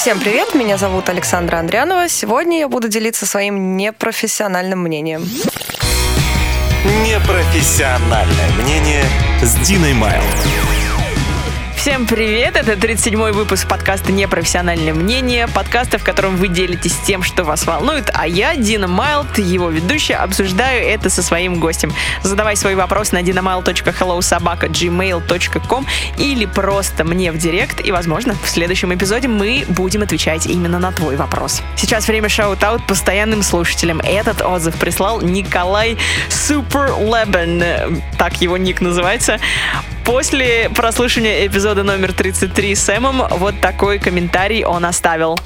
Всем привет, меня зовут Александра Андрянова. Сегодня я буду делиться своим непрофессиональным мнением. Непрофессиональное мнение с Диной Майл. Всем привет! Это 37-й выпуск подкаста «Непрофессиональное мнение», подкаста, в котором вы делитесь тем, что вас волнует, а я, Дина Майлд, его ведущая, обсуждаю это со своим гостем. Задавай свой вопрос на dinamail.hellosobaka.gmail.com или просто мне в директ, и, возможно, в следующем эпизоде мы будем отвечать именно на твой вопрос. Сейчас время шоут-аут постоянным слушателям. Этот отзыв прислал Николай Суперлебен, так его ник называется. После прослушивания эпизода номер 33 с Сэмом вот такой комментарий он оставил.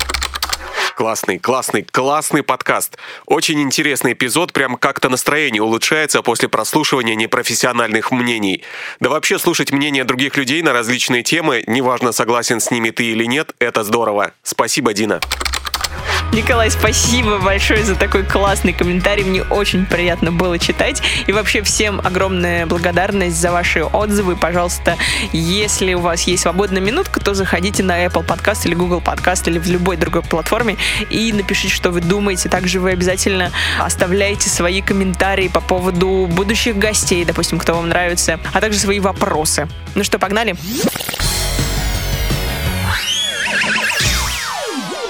Классный, классный, классный подкаст. Очень интересный эпизод, прям как-то настроение улучшается после прослушивания непрофессиональных мнений. Да вообще слушать мнения других людей на различные темы, неважно, согласен с ними ты или нет, это здорово. Спасибо, Дина. Николай, спасибо большое за такой классный комментарий. Мне очень приятно было читать. И вообще всем огромная благодарность за ваши отзывы. Пожалуйста, если у вас есть свободная минутка, то заходите на Apple Podcast или Google Podcast или в любой другой платформе и напишите, что вы думаете. Также вы обязательно оставляйте свои комментарии по поводу будущих гостей, допустим, кто вам нравится, а также свои вопросы. Ну что, погнали?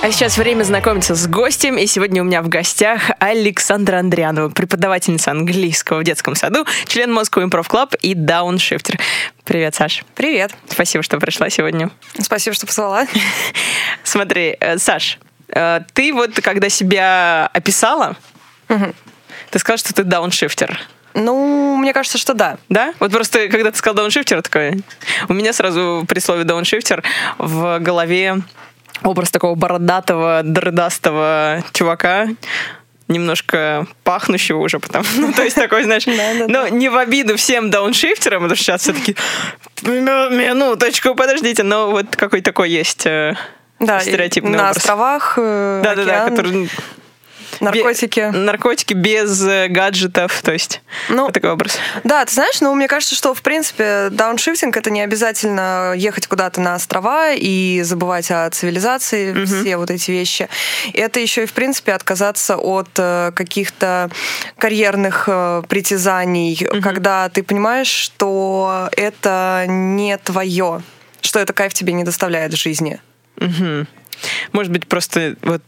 А сейчас время знакомиться с гостем, и сегодня у меня в гостях Александра Андрианова, преподавательница английского в детском саду, член Moscow Improv Club и дауншифтер. Привет, Саш. Привет. Спасибо, что пришла сегодня. Спасибо, что позвала. Смотри, э, Саш, э, ты вот когда себя описала, ты сказала, что ты дауншифтер. Ну, мне кажется, что да. Да? Вот просто, когда ты сказал дауншифтер, такое, у меня сразу при слове дауншифтер в голове образ такого бородатого, дрыдастого чувака, немножко пахнущего уже, потому ну, то есть такой, знаешь, ну, не в обиду всем дауншифтерам, потому что сейчас все-таки минуточку, подождите, но вот какой такой есть э, да, стереотипный на образ. островах, э, Да-да-да, который Наркотики. Бе- наркотики без э, гаджетов, то есть ну, вот такой образ. Да, ты знаешь, ну, мне кажется, что, в принципе, дауншифтинг — это не обязательно ехать куда-то на острова и забывать о цивилизации, угу. все вот эти вещи. Это еще и, в принципе, отказаться от э, каких-то карьерных э, притязаний, угу. когда ты понимаешь, что это не твое, что это кайф тебе не доставляет в жизни. Угу. Может быть, просто вот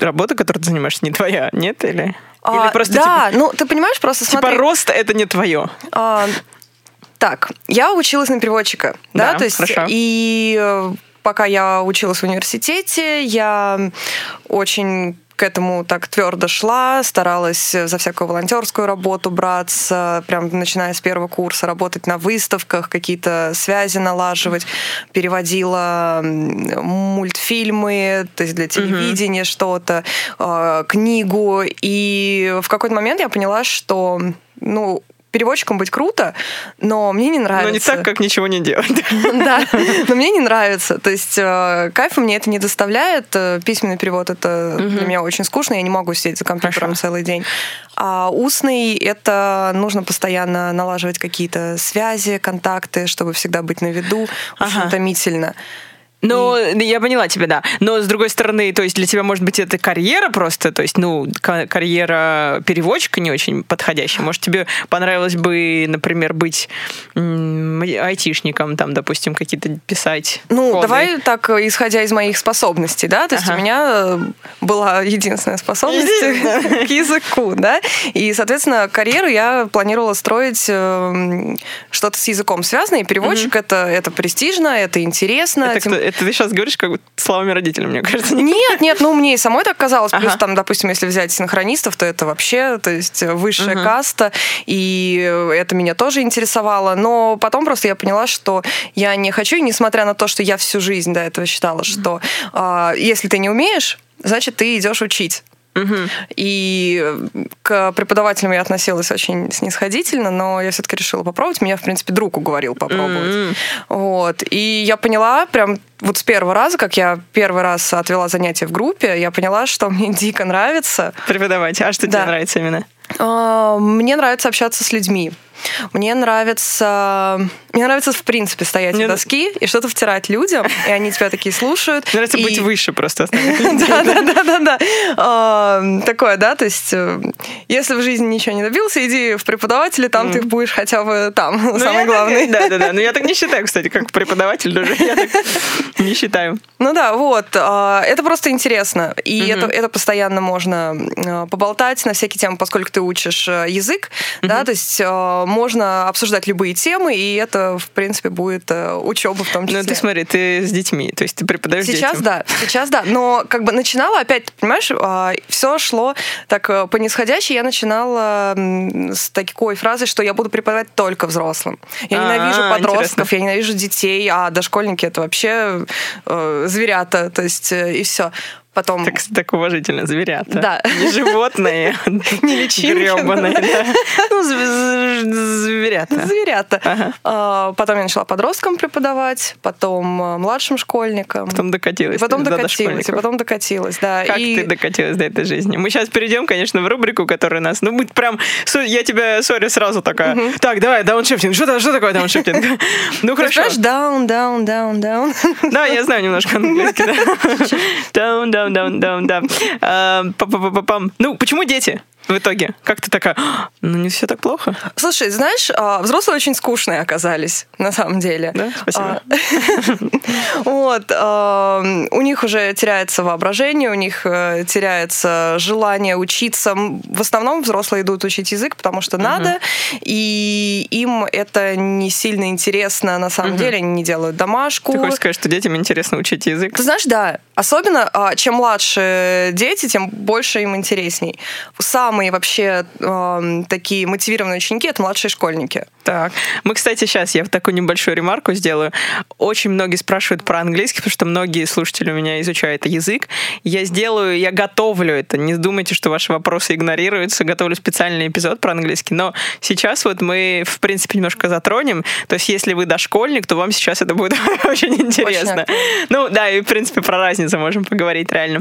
работа, которой ты занимаешься, не твоя, нет? Или, а, или просто да, типа, ну ты понимаешь, просто типа смотри. рост это не твое. А, так, я училась на переводчика, да, да то есть хорошо. и э, пока я училась в университете, я очень к этому так твердо шла, старалась за всякую волонтерскую работу браться, прям начиная с первого курса, работать на выставках, какие-то связи налаживать, переводила мультфильмы, то есть для телевидения mm-hmm. что-то, э, книгу, и в какой-то момент я поняла, что ну, переводчиком быть круто, но мне не нравится. Но не так, как ничего не делать. Да, но мне не нравится. То есть э, кайфа мне это не доставляет. Э, письменный перевод — это для меня очень скучно, я не могу сидеть за компьютером целый день. А устный — это нужно постоянно налаживать какие-то связи, контакты, чтобы всегда быть на виду. Очень утомительно. Ну, и... я поняла тебя, да. Но с другой стороны, то есть для тебя, может быть, это карьера просто, то есть, ну, карьера переводчика не очень подходящая. Может, тебе понравилось бы, например, быть айтишником, там, допустим, какие-то писать. Ну, коды. давай так, исходя из моих способностей, да, то есть ага. у меня э, была единственная способность к языку, да, и, соответственно, карьеру я планировала строить э, что-то с языком связанное, и переводчик это, это престижно, это интересно. Это, тем... это ты сейчас говоришь как бы словами родителей, мне кажется. Нет, нет, ну мне и самой так казалось, ага. плюс там, допустим, если взять синхронистов, то это вообще, то есть высшая каста, и это меня тоже интересовало, но потом просто я поняла, что я не хочу, и несмотря на то, что я всю жизнь до этого считала, что э, если ты не умеешь, значит, ты идешь учить. Угу. И к преподавателям я относилась очень снисходительно, но я все-таки решила попробовать. Меня, в принципе, друг уговорил попробовать. Mm-hmm. Вот. И я поняла прям вот с первого раза, как я первый раз отвела занятия в группе, я поняла, что мне дико нравится. Преподавать. А что да. тебе нравится именно? А, мне нравится общаться с людьми. Мне нравится... Мне нравится, в принципе, стоять Мне у доски и что-то втирать людям, и они тебя такие слушают. Мне нравится И- быть выше просто. Да, да, да, да, да. А, Такое, да, то есть, э, если в жизни ничего не добился, иди в преподаватели, там ты будешь хотя бы там, Ну, самый главный. так- Да, да, да. Но я так не считаю, кстати, как преподаватель даже. Я так не считаю. Ну да, вот. а, Это просто интересно. И это, это постоянно можно а, поболтать на всякие темы, поскольку ты учишь э, язык, да, то есть а, можно обсуждать любые темы, и это, в принципе, будет э, учеба в том числе. Ну, ты смотри, ты с детьми, то есть ты преподаешь Сейчас детям. да, сейчас да. Но как бы начинала опять, понимаешь, все шло так э, по нисходящей. Я начинала с такой фразы, что я буду преподавать только взрослым. Я А, ненавижу подростков, интересно. я ненавижу детей, а дошкольники это вообще э, зверята, то есть э, и все. Потом Так, так уважительно, зверята. Да. Не животные. Не личинки. Гребаные. Ну, зверята. зверята. А, Потом я начала подросткам преподавать, потом э, младшим школьникам. Потом докатилась. Потом до докатилась, и потом докатилась, да. Как ты докатилась до этой жизни? Мы сейчас перейдем, конечно, в рубрику, которая нас... Ну, мы прям... Я тебя, сори, сразу такая... Так, давай, дауншифтинг. Что, такое дауншифтинг? Ну, хорошо. down, down, down, down. Да, я знаю немножко английский, да. Down, down, down, down, да. А, па-па-па-пам. Ну, почему дети? В итоге, как ты такая, «А, ну не все так плохо, Слушай, знаешь, а, взрослые очень скучные оказались, на самом деле. да? Спасибо. А, Вот. У них уже теряется воображение, у них э, теряется желание учиться. В основном взрослые идут учить язык, потому что надо, и им это не сильно интересно на самом деле, они не делают домашку. Ты хочешь сказать, что детям интересно учить язык? Ты знаешь, да. Особенно, а, чем младше дети, тем больше им интересней. Самые вообще такие мотивированные ученики — это младшие школьники. Так, мы, кстати, сейчас я такую небольшую ремарку сделаю. Очень многие спрашивают про английский, потому что многие слушатели у меня изучают язык. Я сделаю, я готовлю это. Не думайте, что ваши вопросы игнорируются. Готовлю специальный эпизод про английский. Но сейчас вот мы, в принципе, немножко затронем. То есть, если вы дошкольник, то вам сейчас это будет очень интересно. актуально. Ну да, и в принципе про разницу можем поговорить реально.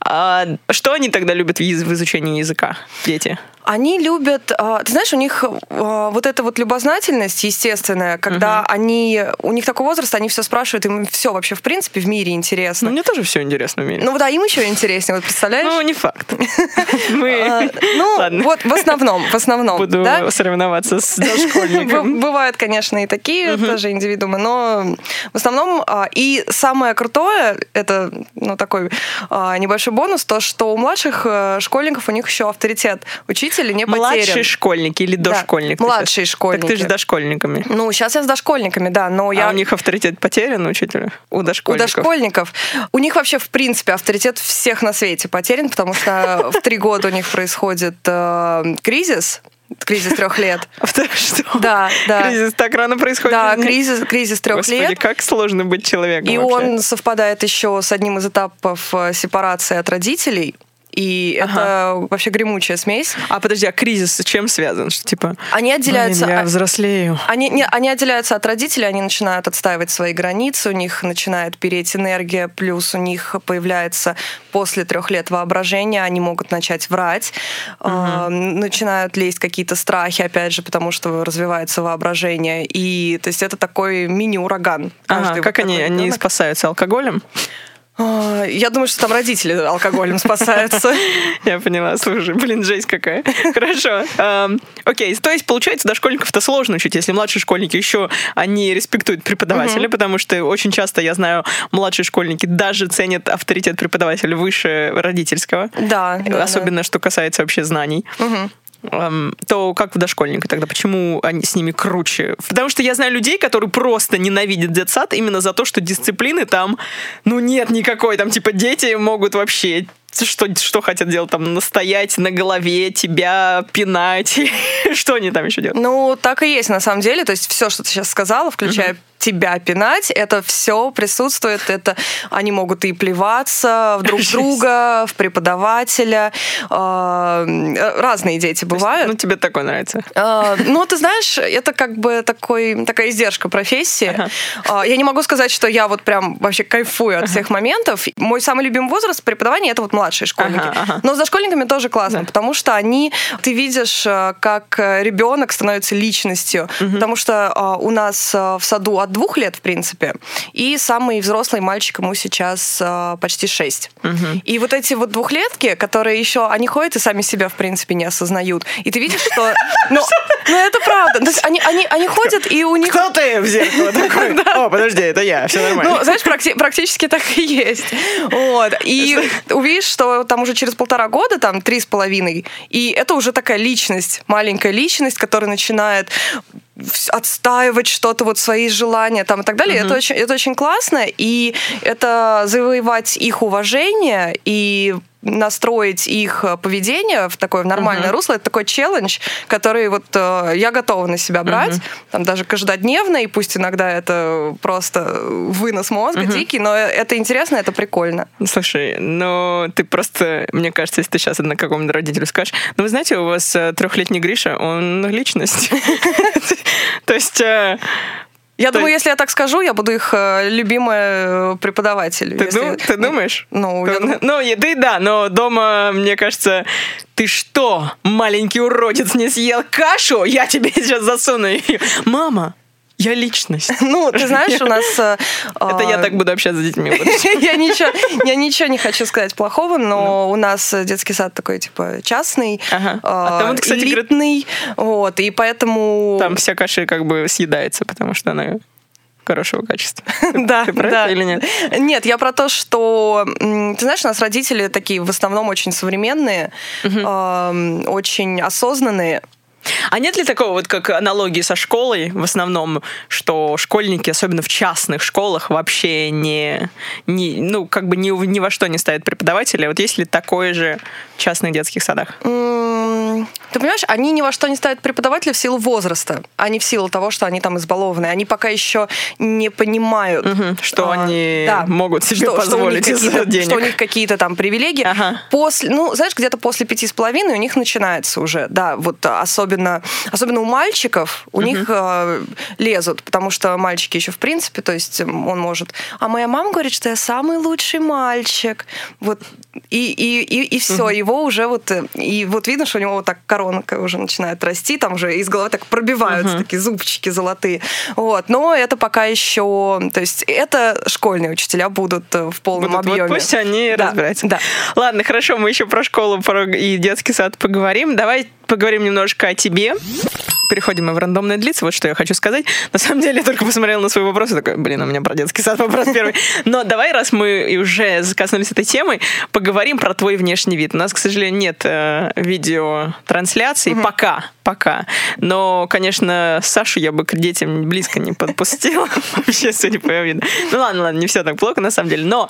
А, что они тогда любят в из- в изучении языка, дети? Они любят, а, ты знаешь, у них а, вот эта вот любознательность естественная, когда они, у них такой возраст, они все спрашивают, им все вообще в принципе в мире Ну, интересно. мне тоже все интересно в мире. Ну да, им еще интереснее, вот представляешь? Ну, не факт. Мы... А, ну, вот в основном, в основном, Буду соревноваться с дошкольником. Бывают, конечно, и такие тоже индивидуумы, но в основном и самое крутое, это ну, такой небольшой бонус, то, что у младших э, школьников у них еще авторитет учителя не Младшие потерян. школьники или Да, дошкольник? ты младшие школьники. Так ты же дошкольниками. Ну, сейчас я с дошкольниками, да, но я... А у них авторитет потерян, учителя? У У дошкольников? дошкольников. У них вообще, в принципе, авторитет всех на свете потерян, потому что в три года у них происходит э, кризис, кризис трех лет. Что? Да, да. Кризис так рано происходит? Да, кризис, кризис трех Господи, лет. как сложно быть человеком И вообще. он совпадает еще с одним из этапов э, сепарации от родителей. И это вообще гремучая смесь. А подожди, а кризис с чем связан? Что типа, Они отделяются... блин, я взрослею. Они, не, они отделяются от родителей, они начинают отстаивать свои границы, у них начинает переть энергия, плюс у них появляется после трех лет воображения, они могут начать врать, э, начинают лезть какие-то страхи, опять же, потому что развивается воображение. И то есть это такой мини-ураган. Ага, как они, они спасаются алкоголем? А, Я думаю, что там родители алкоголем спасаются. Я поняла, слушай, блин, жесть какая. Хорошо. Эм, Окей, то есть, получается, дошкольников-то сложно учить, если младшие школьники еще, они респектуют преподавателя, потому что очень часто, я знаю, младшие школьники даже ценят авторитет преподавателя выше родительского. Да. Особенно, что касается вообще знаний. То как в дошкольника тогда? Почему они с ними круче? Потому что я знаю людей, которые просто ненавидят детсад именно за то, что дисциплины там, ну, нет никакой. Там, типа, дети могут вообще что, что хотят делать? Там настоять на голове, тебя пинать. что они там еще делают? Ну, так и есть на самом деле. То есть все, что ты сейчас сказала, включая тебя пинать, это все присутствует, это они могут и плеваться в друг друга, в преподавателя, э, разные дети бывают. Ну, тебе такое нравится? Э, ну, ты знаешь, это как бы такой, такая издержка профессии. Ага. Я не могу сказать, что я вот прям вообще кайфую от ага. всех моментов. Мой самый любимый возраст преподавания это вот младшие школьники. Ага. Но за школьниками тоже классно, да. потому что они, ты видишь, как ребенок становится личностью, угу. потому что у нас в саду от двух лет, в принципе, и самый взрослый мальчик ему сейчас почти шесть. Угу. И вот эти вот двухлетки, которые еще, они ходят и сами себя, в принципе, не осознают. И ты видишь, что... Ну, ну это правда. То есть они, они, они ходят, и у них... Кто ты в зеркало такой? О, подожди, это я, все нормально. Ну, знаешь, практически так и есть. Вот. И увидишь, что там уже через полтора года, там, три с половиной, и это уже такая личность, маленькая личность, которая начинает отстаивать что-то, вот свои желания там и так далее. Uh-huh. Это, очень, это очень классно, и это завоевать их уважение и настроить их э, поведение в такое в нормальное uh-huh. русло, это такой челлендж, который вот э, я готова на себя брать, uh-huh. там даже каждодневно, и пусть иногда это просто вынос мозга uh-huh. дикий, но это интересно, это прикольно. Слушай, ну ты просто, мне кажется, если ты сейчас на какому-то родителю скажешь, ну вы знаете, у вас э, трехлетний Гриша, он личность. То есть э, я То думаю, если я так скажу, я буду их э, любимая э, преподаватель. Ты, если... ду- ты думаешь? Ну, я думаю... ну, ты да, но дома, мне кажется, ты что, маленький уродец, не съел кашу? Я тебе сейчас засуну ее. Мама, я личность. Ну, ты знаешь, у нас... Э, Это я так буду общаться с детьми. Я ничего, я ничего не хочу сказать плохого, но у нас детский сад такой, типа, частный, а кстати, элитный, вот, и поэтому... Там вся каша как бы съедается, потому что она хорошего качества. Да, ты про да. это или нет? Нет, я про то, что ты знаешь, у нас родители такие в основном очень современные, очень осознанные. А нет ли такого, вот как аналогии со школой в основном, что школьники, особенно в частных школах, вообще не, не ну, как бы ни, ни во что не ставят преподавателя? Вот есть ли такое же в частных детских садах? Ты понимаешь, они ни во что не ставят преподавателя в силу возраста, а не в силу того, что они там избалованы. Они пока еще не понимают, угу, что а, они да, могут себе что, позволить что из денег. Что у них какие-то там привилегии. Ага. После, ну, знаешь, где-то после пяти с половиной у них начинается уже, да, вот особенно, особенно у мальчиков, у угу. них э, лезут, потому что мальчики еще в принципе, то есть он может, а моя мама говорит, что я самый лучший мальчик, вот, и, и, и, и все, угу. его уже вот, и вот видно, что у него вот так коронка уже начинает расти, там уже из головы так пробиваются uh-huh. такие зубчики золотые. Вот. Но это пока еще... То есть это школьные учителя будут э, в полном будут, объеме. Вот пусть они да, разбираются. Да. Ладно, хорошо, мы еще про школу про и детский сад поговорим. Давай поговорим немножко о тебе переходим мы в рандомное длится. Вот что я хочу сказать. На самом деле, я только посмотрела на свой вопрос и такой, блин, у меня про детский сад вопрос первый. Но давай, раз мы уже коснулись этой темы, поговорим про твой внешний вид. У нас, к сожалению, нет э, видеотрансляции угу. пока, пока. Но, конечно, Сашу я бы к детям близко не подпустила. Вообще, судя по виду. Ну ладно, ладно, не все так плохо, на самом деле. Но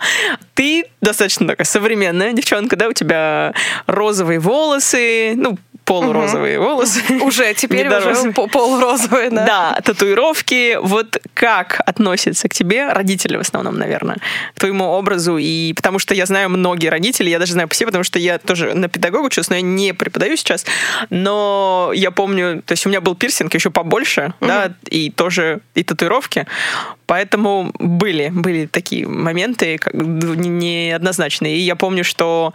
ты достаточно такая современная девчонка, да, у тебя розовые волосы, ну, полурозовые угу. волосы. Уже, теперь уже полурозовые, да. Да, татуировки. Вот как относятся к тебе родители в основном, наверное, к твоему образу? И потому что я знаю многие родители, я даже знаю по себе, потому что я тоже на педагогу учусь, но я не преподаю сейчас. Но я помню, то есть у меня был пирсинг еще побольше, угу. да, и тоже и татуировки. Поэтому были, были такие моменты как, неоднозначные. И я помню, что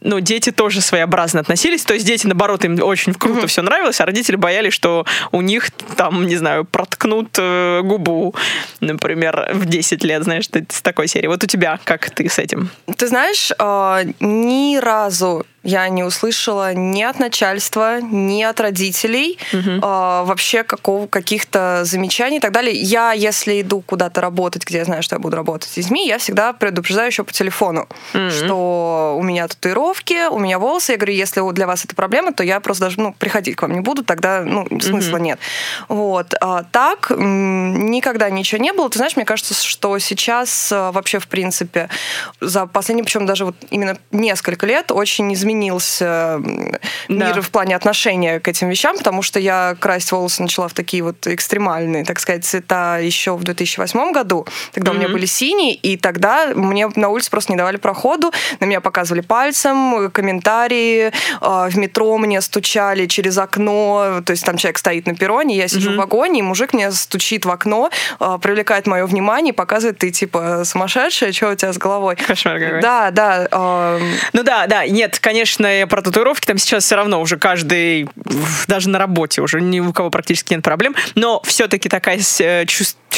ну, дети тоже своеобразно относились. То есть дети, наоборот, им очень круто mm-hmm. все нравилось, а родители боялись, что у них там, не знаю, проткнут э, губу, например, в 10 лет, знаешь, с такой серии. Вот у тебя как ты с этим? Ты знаешь, э, ни разу я не услышала ни от начальства, ни от родителей угу. э, вообще какого, каких-то замечаний и так далее. Я, если иду куда-то работать, где я знаю, что я буду работать с детьми, я всегда предупреждаю еще по телефону, угу. что у меня татуировка, татуировки, у меня волосы. Я говорю, если для вас это проблема, то я просто даже ну, приходить к вам не буду, тогда ну, смысла mm-hmm. нет. Вот. А так никогда ничего не было. Ты знаешь, мне кажется, что сейчас а, вообще, в принципе, за последние, причем даже вот именно несколько лет очень изменился да. мир в плане отношения к этим вещам, потому что я красить волосы начала в такие вот экстремальные, так сказать, цвета еще в 2008 году. Тогда mm-hmm. у меня были синие, и тогда мне на улице просто не давали проходу, на меня показывали пальцем, комментарии, а, в метро мне стучали через окно, то есть там человек стоит на перроне, я сижу mm-hmm. в вагоне, и мужик мне стучит в окно, а, привлекает мое внимание, показывает, ты типа сумасшедшая, что у тебя с головой? Кошмар какой. Да, да. Э... Ну да, да, нет, конечно, про татуировки там сейчас все равно уже каждый, даже на работе уже ни у кого практически нет проблем, но все-таки такая э,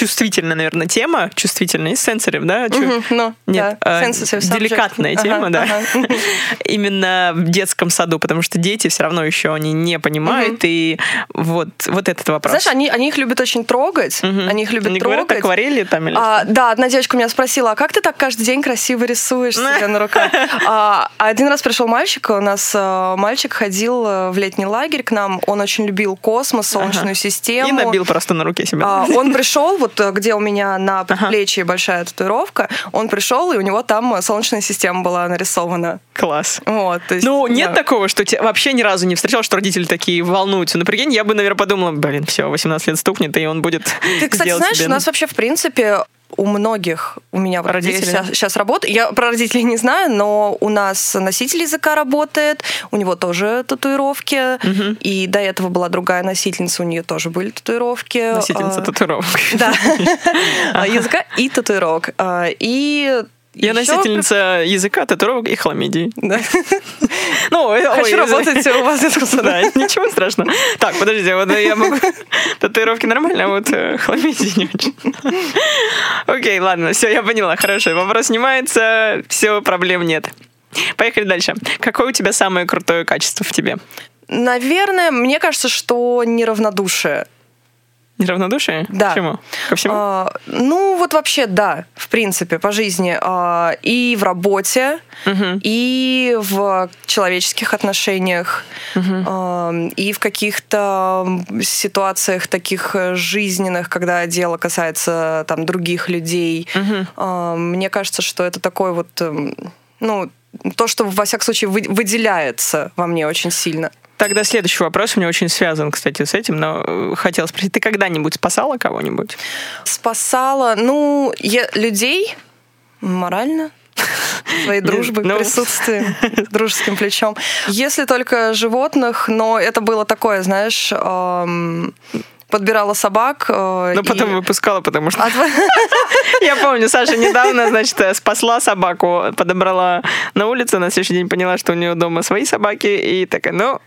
чувствительная, наверное, тема, чувствительная сенсоров, да? Чу... Mm-hmm, no, нет, да. э, деликатная тема, ага, да. Ага. Именно в детском саду, потому что дети все равно еще они не понимают, mm-hmm. и вот, вот этот вопрос. Знаешь, они, они их любят очень трогать, mm-hmm. они их любят они трогать. Говорят, акварели там или а, Да, одна девочка меня спросила, а как ты так каждый день красиво рисуешь себя на руках? А, один раз пришел мальчик, у нас э, мальчик ходил э, в летний лагерь к нам, он очень любил космос, солнечную ага. систему. И набил просто на руке себя. А, он пришел, вот э, где у меня на предплечье ага. большая татуировка, он пришел, и у него там солнечная система была нарисована. Класс. Вот, то есть, ну, нет да. такого, что тебя вообще ни разу не встречал, что родители такие волнуются. Ну, прикинь, я бы, наверное, подумала, блин, все, 18 лет стукнет, и он будет Ты, кстати, знаешь, себе... у нас вообще, в принципе, у многих, у меня родители сейчас, сейчас работают, я про родителей не знаю, но у нас носитель языка работает, у него тоже татуировки, угу. и до этого была другая носительница, у нее тоже были татуировки. Носительница а, татуировок. Да, языка и татуировок. А, и я носительница языка, татуировок и хламидий. Да. Ну, Хочу работать у вас. Да, ничего страшного. Так, подождите, вот я могу... Татуировки нормально, а вот э, хламидий не очень. Окей, ладно, все, я поняла, хорошо. Вопрос снимается, все, проблем нет. Поехали дальше. Какое у тебя самое крутое качество в тебе? Наверное, мне кажется, что неравнодушие. Неравнодушие? Да. К чему? Ко всему? А, ну, вот вообще, да, в принципе, по жизни. А, и в работе, угу. и в человеческих отношениях, угу. а, и в каких-то ситуациях таких жизненных, когда дело касается там других людей. Угу. А, мне кажется, что это такой вот, эм, ну, то, что, во всяком случае, выделяется во мне очень сильно. Тогда следующий вопрос у меня очень связан, кстати, с этим, но э, хотела спросить, ты когда-нибудь спасала кого-нибудь? Спасала, ну, я, людей морально, своей дружбы, ну, присутствием, дружеским плечом. Если только животных, но это было такое, знаешь, эм, подбирала собак. Э, Но и... потом выпускала, потому что... Я помню, Саша недавно, значит, спасла собаку, подобрала на улице, на следующий день поняла, что у нее дома свои собаки, и такая, ну,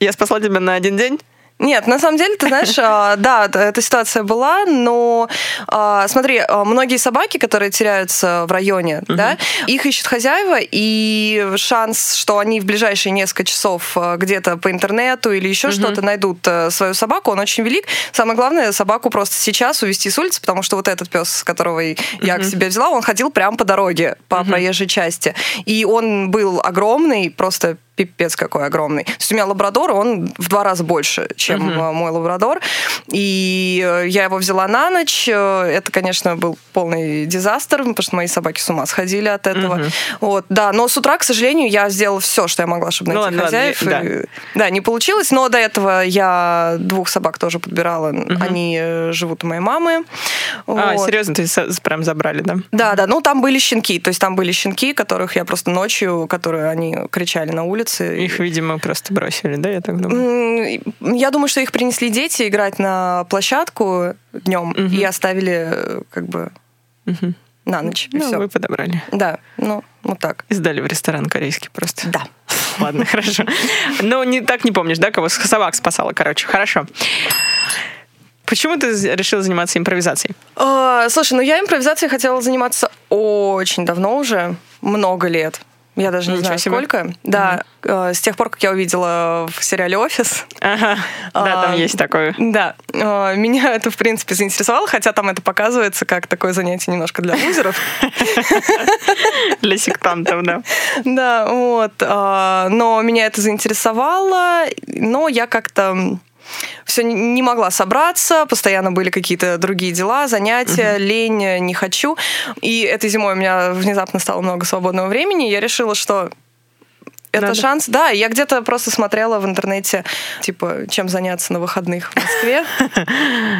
я спасла тебя на один день, нет, на самом деле, ты знаешь, а, да, эта ситуация была, но а, смотри, а, многие собаки, которые теряются в районе, угу. да, их ищут хозяева, и шанс, что они в ближайшие несколько часов где-то по интернету или еще угу. что-то найдут э, свою собаку, он очень велик. Самое главное, собаку просто сейчас увезти с улицы, потому что вот этот пес, которого я угу. к себе взяла, он ходил прямо по дороге, по проезжей части. И он был огромный, просто пипец какой огромный. То есть у меня лабрадор, он в два раза больше, чем uh-huh. мой лабрадор. И э, я его взяла на ночь. Э, это, конечно, был полный дизастер, потому что мои собаки с ума сходили от этого. Uh-huh. Вот, да, но с утра, к сожалению, я сделала все, что я могла, чтобы найти ну, хозяев. Ладно, и, да. да, не получилось, но до этого я двух собак тоже подбирала. Uh-huh. Они живут у моей мамы. А, вот. серьезно, ты прям забрали, да? Да, да, ну там были щенки, то есть там были щенки, которых я просто ночью, которые они кричали на улице, улице. Их, видимо, просто бросили, да, я так думаю? Я думаю, что их принесли дети играть на площадку днем угу. и оставили как бы угу. на ночь. Ну, все. вы подобрали. Да, ну, вот так. И сдали в ресторан корейский просто. Да. Ладно, хорошо. Ну, не, так не помнишь, да, кого собак спасала, короче. Хорошо. Почему ты решила заниматься импровизацией? слушай, ну я импровизацией хотела заниматься очень давно уже, много лет Я даже не Ничего знаю, себе. сколько. Да, э, с тех пор, как я увидела в сериале «Офис», Ага. Да, там есть такое. Да, э, меня это, в принципе, заинтересовало, хотя там это показывается как такое занятие немножко для лузеров. Для сектантов, да. Да, вот. а, Но меня это заинтересовало, но я как-то все не могла собраться, постоянно были какие-то другие дела, занятия, лень, э, не хочу. И этой зимой у меня внезапно стало много свободного времени, я решила, что это Надо. шанс, да. Я где-то просто смотрела в интернете, типа, чем заняться на выходных в Москве.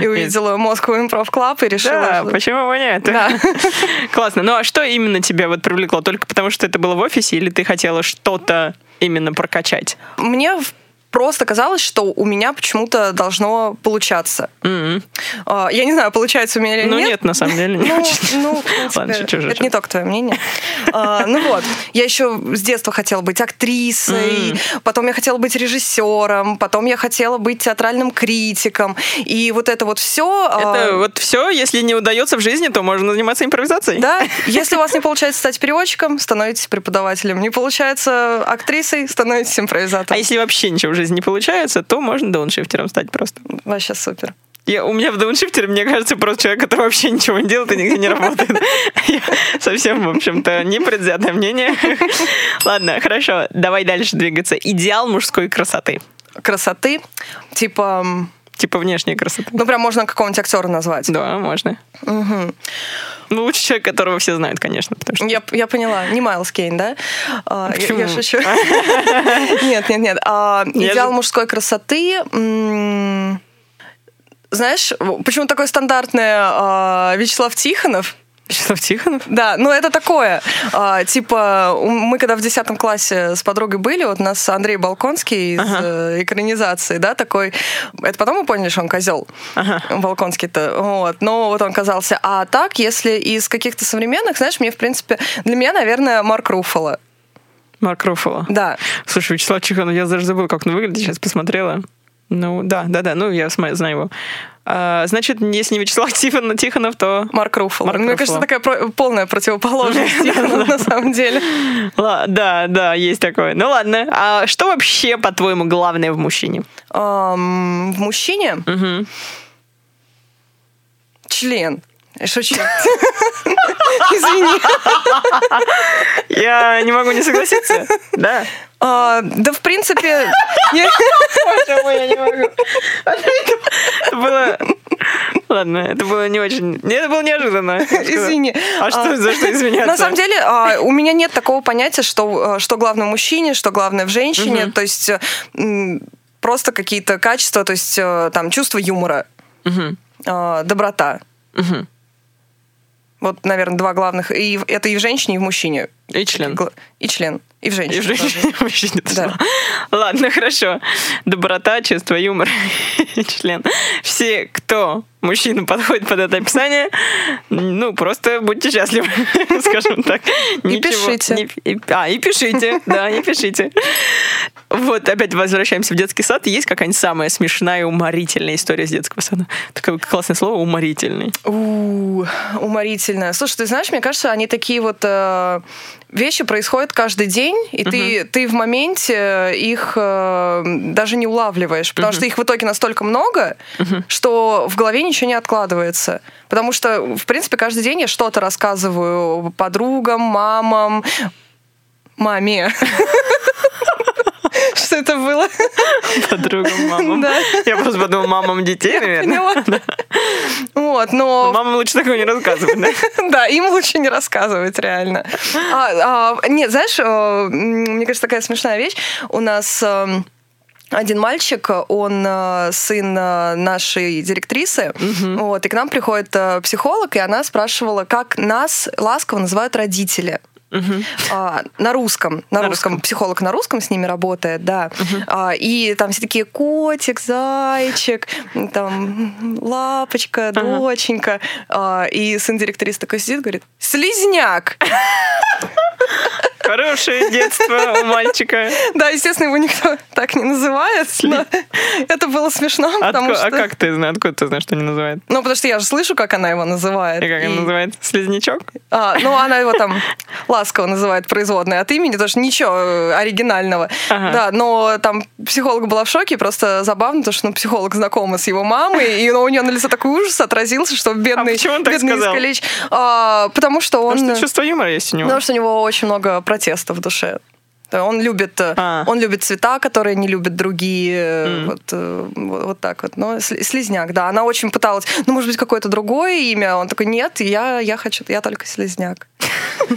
И увидела Moscow Improv Club и решила... Да, почему бы нет? Классно. Ну а что именно тебя вот привлекло? Только потому, что это было в офисе, или ты хотела что-то именно прокачать? Мне в- просто казалось, что у меня почему-то должно получаться. А, Я не знаю, получается у меня или Ну нет. нет, на самом деле, не Ну, очень. ну, в принципе, Ладно, шучу, шучу. это не только твое мнение. А, Ну вот, я еще с детства хотела быть актрисой, потом я хотела быть режиссером, потом я хотела быть театральным критиком. И вот это вот все... Это вот все, если не удается в жизни, то можно заниматься импровизацией. Да, если у вас не получается стать переводчиком, становитесь преподавателем. Не получается актрисой, становитесь А импровизатором. если вообще ничего в жизни не получается, то можно дауншифтером стать просто. Вообще супер. Я, у меня в дауншифтере, мне кажется, просто человек, который вообще ничего не делает и нигде не работает. Я совсем, в общем-то, непредвзятое мнение. Ладно, хорошо, давай дальше двигаться. Идеал мужской красоты. Красоты, типа... Типа внешней красоты. Ну, прям можно какого-нибудь актера назвать. Да, можно. Мгм. Ну, лучше человек, которого все знают, конечно, потому что... Я, я поняла. Не Майлз Кейн, да? А, я-? Я, шучу. Нет, нет, нет. А, идеал мужской красоты. Знаешь, почему такое стандартное а, Вячеслав Тихонов? Вячеслав Тихонов? Да, ну это такое. а, типа, мы когда в 10 классе с подругой были, вот у нас Андрей Балконский из Ага. э, экранизации, да, такой. Это потом мы поняли, что он козел. Ага. Балконский-то. Вот. Но вот он казался. А так, если из каких-то современных, знаешь, мне, в принципе, для меня, наверное, Марк Руффало. Марк Руффало. Да. Слушай, Вячеслав Тихонов, я даже забыла, как он выглядит, сейчас посмотрела. Ну, да, да, да, ну, я знаю его. А, значит, если не Вячеслав Тихонов, Тихонов то... Марк Руффало. Марк Мне Руффало. кажется, такая про- полная противоположность Тихонова, на самом деле. Да, да, есть такое. Ну ладно. А что вообще, по-твоему, главное в мужчине? В мужчине член. Шучу. Извини. Я не могу не согласиться. Да. А, Да, в принципе... Боже мой, я не могу. Это было... Ладно, это было не очень... Это было неожиданно. Извини. А что, за что извиняться? На самом деле, а, у меня нет такого понятия, что, а, что главное в мужчине, что главное в женщине. То есть э, просто какие-то качества, то есть э, там чувство юмора, а, доброта. Вот, наверное, два главных. И это и в женщине, и в мужчине. И член. И член. И в женщине. И в женщине, в тоже. Да. Ладно, хорошо. Доброта, чувство юмора и член. Все, кто мужчина подходит под это описание, ну, просто будьте счастливы, скажем так. И пишите. не- и- а, и пишите, да, и пишите. Вот, опять возвращаемся в детский сад. Есть какая-нибудь самая смешная, уморительная история с детского сада? Такое классное слово «уморительный». У, уморительно. Слушай, ты знаешь, мне кажется, они такие вот э, вещи происходят каждый день, и ты, ты в моменте их э, даже не улавливаешь, потому что их в итоге настолько много, что в голове ничего не откладывается. Потому что, в принципе, каждый день я что-то рассказываю подругам, мамам, маме. Что это было? Подругам, мамам. Да. Я просто подумал, мамам детей, наверное. Поняла. Вот, но Мамам лучше такого не рассказывать, да? Да, им лучше не рассказывать, реально. А, а, нет, знаешь, э, мне кажется, такая смешная вещь. У нас эм, один мальчик, он э, сын э, нашей директрисы, вот, и к нам приходит э, психолог, и она спрашивала, как нас ласково называют родители. А, на русском, на, На русском. русском. психолог на русском с ними работает, да. А, и там все такие котик, зайчик, там лапочка, доченька. А, и сын директрисы такой сидит, говорит, слизняк. Хорошее детство у мальчика. Да, естественно, его никто так не называет, но это было смешно, потому Отко- что... А как ты знаешь, откуда ты знаешь, что не называет? Ну, потому что я же слышу, как она его называет. И как она называет? Слизнячок? А, ну, она его там ласково называет производной от имени, что ничего э, оригинального. Да, но там психолог была в шоке, просто забавно, потому что ну, психолог знакома с его мамой, и ну, у нее на лице такой ужас отразился, что бедный, А почему он так бедный сказал? Искалич. А, потому что он... Потому что чувство юмора есть у него. Потому что у него очень много протеста в душе. Он любит, э, А. он любит цвета, которые не любят другие, М. вот, э, вот, вот так вот. Но сли- слизняк, да. Она очень пыталась, ну, может быть, какое-то другое имя. Он такой, нет, я, я хочу, я только слизняк.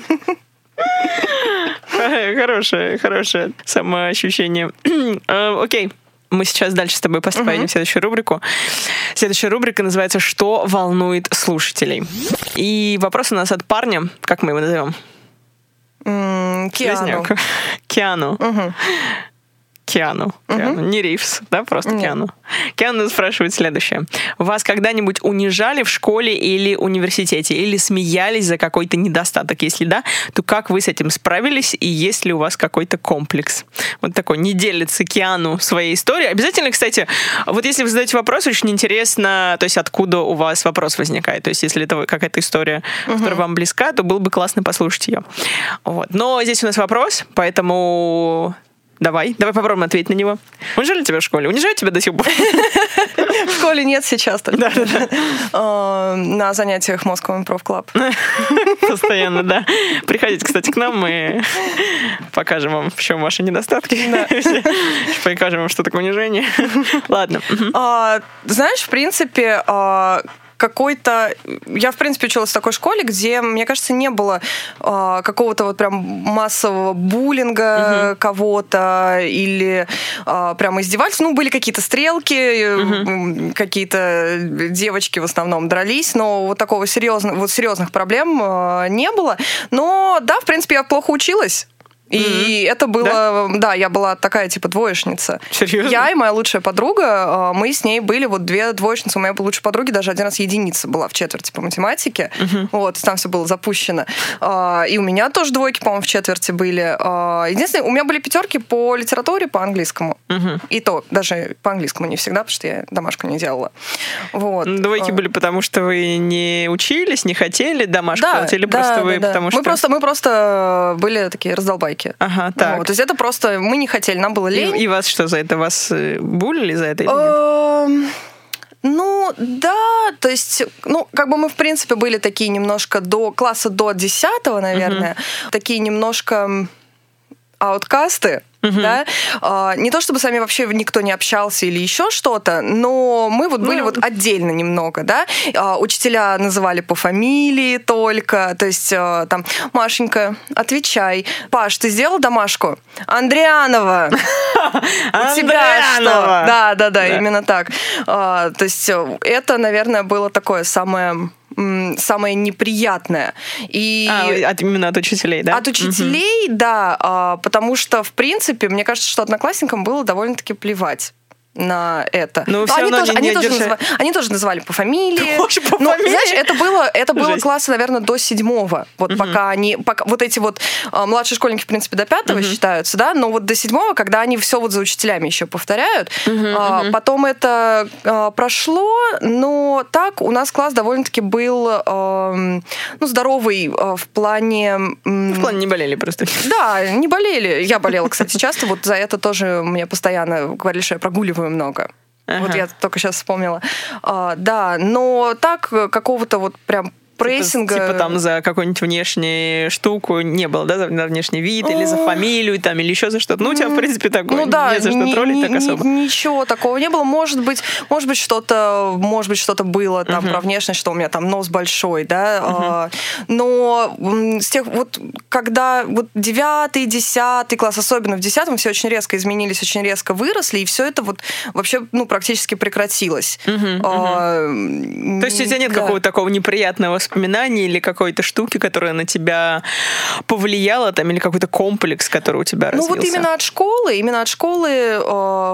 Хорошее, хорошее самоощущение. Окей. Мы сейчас дальше с тобой поступаем в следующую рубрику. Следующая рубрика называется «Что волнует слушателей?». И вопрос у нас от парня, как мы его назовем? М, Киану. Слизняк. Киану. Киану. Киану. Не Ривз, да, просто Нет. Киану. Киану спрашивает следующее. Вас когда-нибудь унижали в школе или университете? Или смеялись за какой-то недостаток? Если да, то как вы с этим справились? И есть ли у вас какой-то комплекс? Вот такой, не делится Киану своей историей. Обязательно, кстати, вот если вы задаете вопрос, очень интересно, то есть откуда у вас вопрос возникает. То есть если это какая-то история, которая вам близка, то было бы классно послушать ее. Вот. Но здесь у нас вопрос, поэтому Давай, давай попробуем ответить на него. Унижали тебя в школе? Унижают тебя до сих пор? В школе нет сейчас только. Э, На занятиях Moscow Improv Club. Постоянно, да. Приходите, кстати, к нам, мы покажем вам, в чем ваши недостатки. Покажем вам, что такое унижение. Ладно. А, Знаешь, в принципе, а, какой-то... Я, в принципе, училась в такой школе, где, мне кажется, не было а, какого-то вот прям массового буллинга кого-то или а, прямо издевательств. Ну, были какие-то стрелки, м, какие-то девочки в основном дрались, но вот такого серьезного, вот серьезных проблем а, не было. Но, да, в принципе, я плохо училась. И это было, да? я была такая типа двоечница. Серьезно? Я и моя лучшая подруга, э, мы с ней были вот две двоечницы. У моей лучшей подруги даже один раз единица была в четверти по математике. Вот, там все было запущено. А, И у меня тоже двойки, по-моему, в четверти были. А, Единственное, у меня были пятерки по литературе, по английскому. И то, даже по английскому не всегда, потому что я домашку не делала. Вот. Двойки А. были потому, что вы не учились, не хотели домашку делать, или просто вы потому что... Мы просто, мы просто были такие раздолбайки. Ага, так. Вот, то есть это просто мы не хотели, нам было лень. И, и вас что за это? Вас э, булили за это или нет? Эм, Ну, да, то есть, ну, как бы мы, в принципе, были такие немножко до класса до 10 наверное, такие немножко м, ауткасты, да, А, не то чтобы с вами вообще никто не общался или еще что-то, но мы вот были Ну. вот отдельно немного, да, А, учителя называли по фамилии только, то есть а, там, Машенька, отвечай, Паш, ты сделал домашку? Андрианова, у тебя что? Андрианова. Да, да, да, именно так. А, то есть э, это, наверное, было такое самое самое неприятное. И А, от, именно от учителей, да? от учителей, да, а, потому что, в принципе, мне кажется, что одноклассникам было довольно-таки плевать на это. Ну, всё они, тоже, не- они, тоже называли, они тоже называли по фамилии. Тоже по Но, фамилии? знаешь, это было, это было Жесть. класса, наверное, до седьмого. Вот пока они, пока, вот эти вот а, младшие школьники, в принципе, до пятого считаются, да, но вот до седьмого, когда они все вот за учителями еще повторяют, а, потом это а, прошло, но так у нас класс довольно-таки был, ам, ну, здоровый а, в плане... В плане не болели просто. да, не болели. Я болела, кстати, часто. Вот за это тоже мне постоянно говорили, что я прогуливаю много. Вот Ага. я только сейчас вспомнила. А, да, но так э, какого-то вот прям прессинга... Типа там за какую-нибудь внешнюю штуку не было, да, за за внешний вид или за фамилию там или еще за что-то. Ну, у тебя, в принципе, такое. Ну да, не за что троллить так особо. Ничего такого не было. Может быть, может быть что-то, может быть что-то было там про внешность, что у меня там нос большой, да. а, но с тех вот когда вот девятый, десятый класс, особенно в десятом, все очень резко изменились, очень резко выросли, и все это вот вообще ну практически прекратилось. А, То есть у тебя нет какого-то такого неприятного воспоминания или какой-то штуки, которая на тебя повлияла, там, или какой-то комплекс, который у тебя Ну развился? вот именно от школы, именно от школы, э,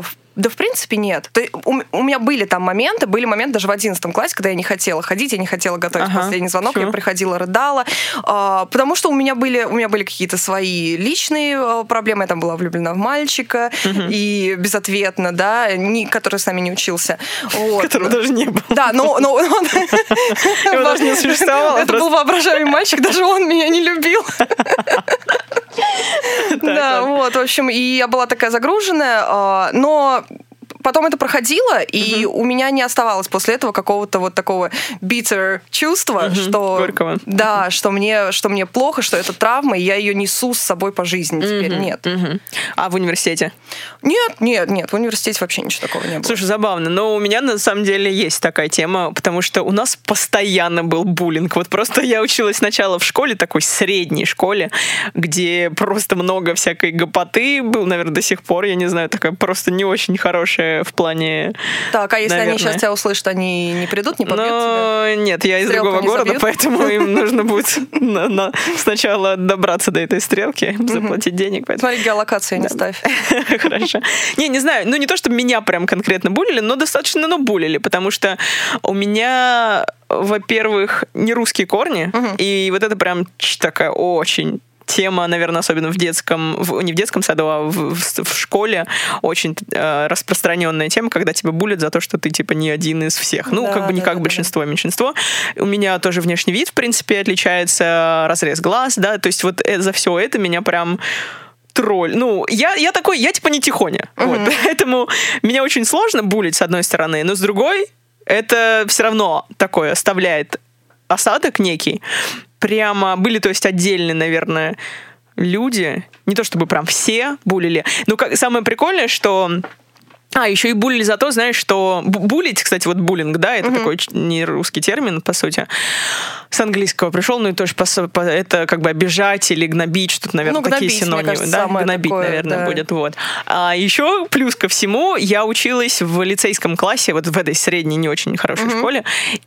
в- Да, в принципе, нет. У, меня были там моменты, были моменты даже в 11 классе, когда я не хотела ходить, я не хотела готовить ага. последний звонок, Чего? я приходила, рыдала, а, потому что у меня были, у меня были какие-то свои личные а, проблемы, я там была влюблена в мальчика, угу. и безответно, да, не, который с нами не учился. Вот. Которого даже не было. Да, но... но он... Его даже не существовало. Это был воображаемый мальчик, даже он меня не любил. Да, вот, в общем, и я была такая загруженная, а, но потом это проходило, и угу. у меня не оставалось после этого какого-то вот такого bitter чувства, угу. что Горького. да, что мне что мне плохо, что это травма, и я ее несу с собой по жизни. Теперь угу. нет. Угу. А в университете? Нет, нет, нет, в университете вообще ничего такого не было. Слушай, забавно, но у меня на самом деле есть такая тема, потому что у нас постоянно был буллинг. Вот просто я училась сначала в школе, такой средней школе, где просто много всякой гопоты был, наверное, до сих пор, я не знаю, такая просто не очень хорошая в плане... Так, а если наверное... они сейчас тебя услышат, они не придут, не побьют Но... тебя? Нет, я из другого города, забьют? поэтому им нужно будет сначала добраться до этой стрелки, заплатить денег. Смотри, геолокацию не ставь. Хорошо. Не, не знаю, ну не то, чтобы меня прям конкретно булили, но достаточно, ну, булили, потому что у меня во-первых, не русские корни, и вот это прям такая очень тема, наверное, особенно в детском, в, не в детском саду, а в, в, в школе очень э, распространенная тема, когда тебя булят за то, что ты типа не один из всех. Ну, да, как бы не да, как да, большинство, а меньшинство. У меня тоже внешний вид, в принципе, отличается, разрез глаз, да, то есть вот э, за все это меня прям тролль. Ну, я, я такой, я типа не тихоня. Uh-huh. Вот. Поэтому меня очень сложно булить, с одной стороны, но с другой, это все равно такое оставляет осадок некий. Прямо были, то есть отдельные, наверное, люди, не то чтобы прям все булили, но как, самое прикольное, что а, еще и булили за то, знаешь, что... Булить, кстати, вот буллинг, да, это uh-huh. такой не русский термин, по сути. С английского пришел, ну и тоже по, по, это как бы обижать или гнобить, что-то, наверное, ну, такие синонимы. Кажется, да, гнобить, такое, наверное, да. будет. Вот. А еще плюс ко всему, я училась в лицейском классе, вот в этой средней, не очень хорошей uh-huh. школе,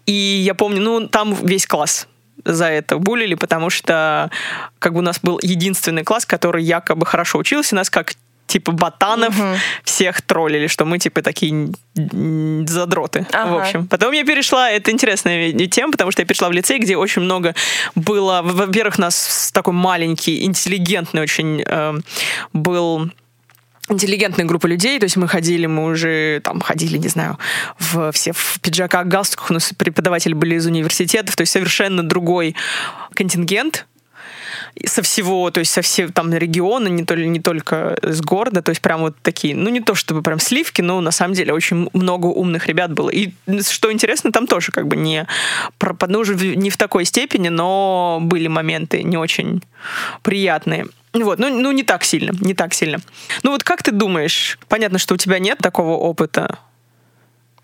и я помню, ну, там весь класс за это булили, потому что как бы у нас был единственный класс, который якобы хорошо учился, нас как типа ботанов угу. всех троллили, что мы типа такие задроты. Ага. В общем. Потом я перешла, это интересная тема, потому что я перешла в лицей, где очень много было, во-первых, нас такой маленький, интеллигентный очень э, был интеллигентная группа людей, то есть мы ходили, мы уже там ходили, не знаю, в, все в пиджаках, галстуках, у нас преподаватели были из университетов, то есть совершенно другой контингент, со всего, то есть со всего там региона, не, то, не только с города, то есть прям вот такие, ну не то чтобы прям сливки, но на самом деле очень много умных ребят было. И что интересно, там тоже как бы не, ну, уже не в такой степени, но были моменты не очень приятные. Вот, ну, ну не так сильно, не так сильно. Ну вот как ты думаешь, понятно, что у тебя нет такого опыта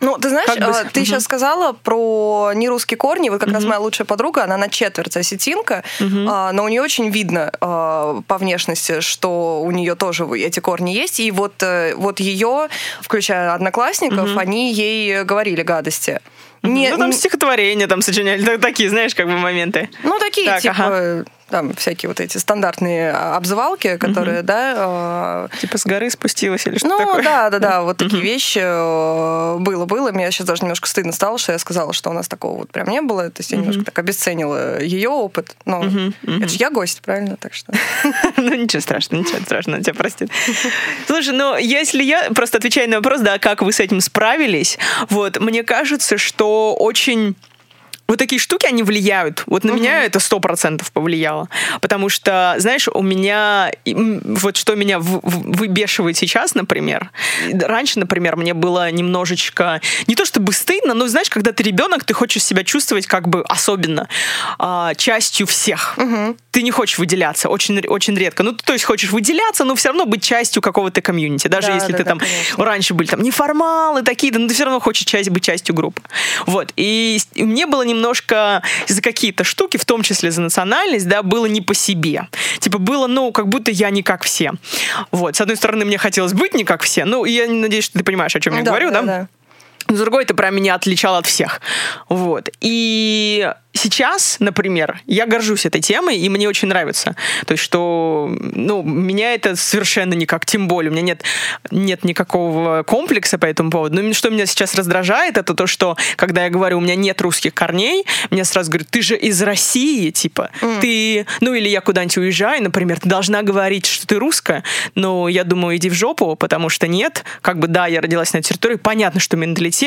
ну, ты знаешь, как бы... А, ты угу. сейчас сказала про нерусские корни. Вот как угу. раз моя лучшая подруга, она на четверть осетинка, угу. но у нее очень видно а, по внешности, что у нее тоже эти корни есть. И вот, э, вот ее, включая одноклассников, угу. они ей говорили гадости. Не, ну, там стихотворения там сочиняли, такие, знаешь, как бы моменты. Ну, такие, так, типа... Ага там всякие вот эти стандартные а, обзывалки, которые, угу. да... Э, типа с горы спустилась или что ну, такое? Ну, да, да, да, вот такие вещи было-было. Э, Мне сейчас даже немножко стыдно стало, что я сказала, что у нас такого вот прям не было. То есть я немножко так обесценила ее опыт. Но это же я гость, правильно? Так что... Ну, ничего страшного, ничего страшного, тебя простит. Слушай, ну, если я просто отвечаю на вопрос, да, как вы с этим справились, вот, мне кажется, что очень вот такие штуки, они влияют. Вот на угу. меня это сто процентов повлияло. Потому что, знаешь, у меня... Вот что меня выбешивает сейчас, например. Раньше, например, мне было немножечко... Не то чтобы стыдно, но, знаешь, когда ты ребенок, ты хочешь себя чувствовать как бы особенно а, частью всех. Угу. Ты не хочешь выделяться. Очень, очень редко. Ну, то есть хочешь выделяться, но все равно быть частью какого-то комьюнити. Даже да, если да, ты да, там... Конечно. Раньше были там неформалы такие-то, но ты все равно хочешь часть, быть частью группы. Вот. И мне было немного немножко за какие-то штуки, в том числе за национальность, да, было не по себе. Типа было, ну, как будто я не как все. Вот. С одной стороны, мне хотелось быть не как все. Ну, я надеюсь, что ты понимаешь, о чем я да, говорю, да? Да? с другой это прям меня отличало от всех. Вот. И сейчас, например, я горжусь этой темой, и мне очень нравится. То есть, что, ну, меня это совершенно никак, тем более, у меня нет, нет никакого комплекса по этому поводу. Но что меня сейчас раздражает, это то, что, когда я говорю, у меня нет русских корней, меня сразу говорят, ты же из России, типа, mm. ты, ну, или я куда-нибудь уезжаю, например, ты должна говорить, что ты русская, но я думаю, иди в жопу, потому что нет, как бы, да, я родилась на территории, понятно, что менталитет,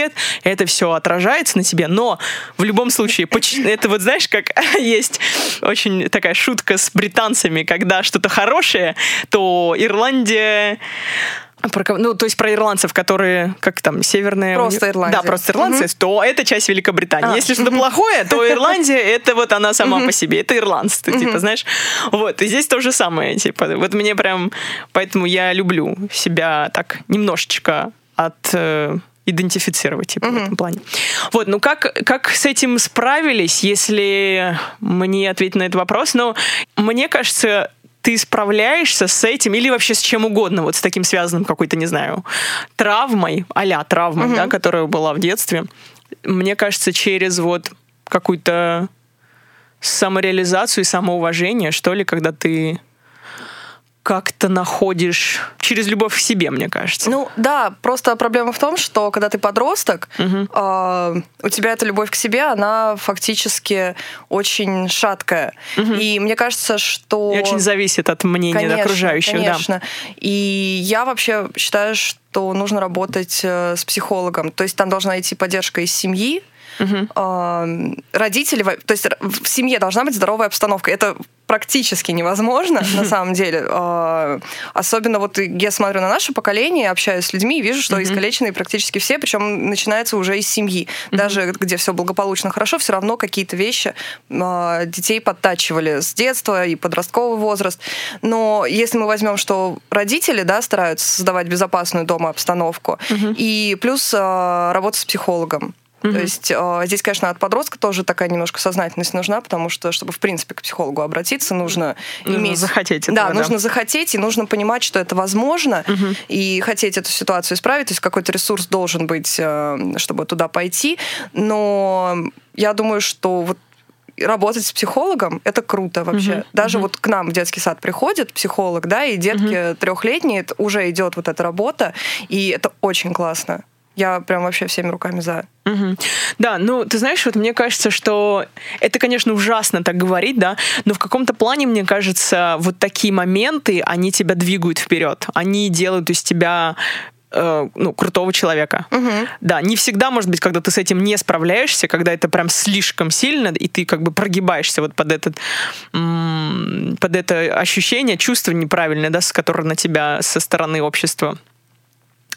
это все отражается на тебе, но в любом случае, это вот знаешь, как есть очень такая шутка с британцами, когда что-то хорошее, то Ирландия про, ну, то есть про ирландцев, которые, как там, северные... Просто Ирландия. Да, просто ирландцы, угу. то это часть Великобритании. А. Если что-то плохое, то Ирландия, это вот она сама по себе, это ирландцы, ты, типа, знаешь. Вот, и здесь то же самое, типа, вот мне прям... Поэтому я люблю себя так немножечко от э, идентифицировать, типа, mm-hmm. в этом плане. Вот, ну как, как с этим справились, если мне ответить на этот вопрос? Ну, мне кажется, ты справляешься с этим или вообще с чем угодно, вот с таким связанным какой-то, не знаю, травмой, а травмой, mm-hmm. да, которая была в детстве. Мне кажется, через вот какую-то самореализацию и самоуважение, что ли, когда ты как-то находишь через любовь к себе, мне кажется. Ну да, просто проблема в том, что когда ты подросток, угу. э, у тебя эта любовь к себе, она фактически очень шаткая. Угу. И мне кажется, что... И очень зависит от мнения конечно, окружающих. Конечно. Да. И я вообще считаю, что нужно работать э, с психологом. То есть там должна идти поддержка из семьи, Угу. Родители, то есть в семье должна быть здоровая обстановка. Это практически невозможно, на самом деле. А, особенно вот я смотрю на наше поколение, общаюсь с людьми и вижу, что искалеченные практически все, причем начинается уже из семьи. Даже где все благополучно хорошо, все равно какие-то вещи а, детей подтачивали с детства и подростковый возраст. Но если мы возьмем, что родители да, стараются создавать безопасную дома обстановку, и плюс а, работа с психологом, Mm-hmm. То есть э, здесь, конечно, от подростка тоже такая немножко сознательность нужна, потому что, чтобы, в принципе, к психологу обратиться, нужно, нужно иметь... захотеть этого, да, да, нужно захотеть, и нужно понимать, что это возможно, mm-hmm. и хотеть эту ситуацию исправить. То есть какой-то ресурс должен быть, э, чтобы туда пойти. Но я думаю, что вот работать с психологом это круто вообще. Uh-huh. Даже uh-huh. вот к нам в детский сад приходит психолог, да, и детки uh-huh. трехлетние, уже идет вот эта работа, и это очень классно. Я прям вообще всеми руками за. Угу. Да, ну ты знаешь, вот мне кажется, что это, конечно, ужасно так говорить, да, но в каком-то плане, мне кажется, вот такие моменты, они тебя двигают вперед, они делают из тебя э, ну, крутого человека. Угу. Да, не всегда, может быть, когда ты с этим не справляешься, когда это прям слишком сильно, и ты как бы прогибаешься вот под этот, под это ощущение, чувство неправильное, да, с которым на тебя со стороны общества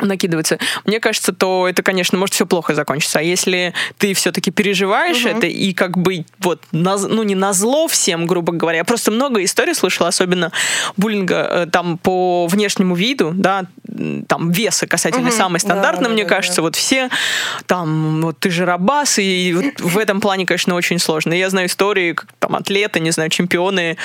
накидывается. Мне кажется, то это, конечно, может все плохо закончиться. А если ты все-таки переживаешь угу. это и как бы вот, на, ну не на зло всем, грубо говоря, я просто много историй слышала, особенно буллинга э, там по внешнему виду, да, там веса касательно угу. самый стандартный, да, мне да, кажется, да. вот все там, вот ты же рабас, и вот в этом плане, конечно, очень сложно. Я знаю истории, как там атлеты, не знаю, чемпионы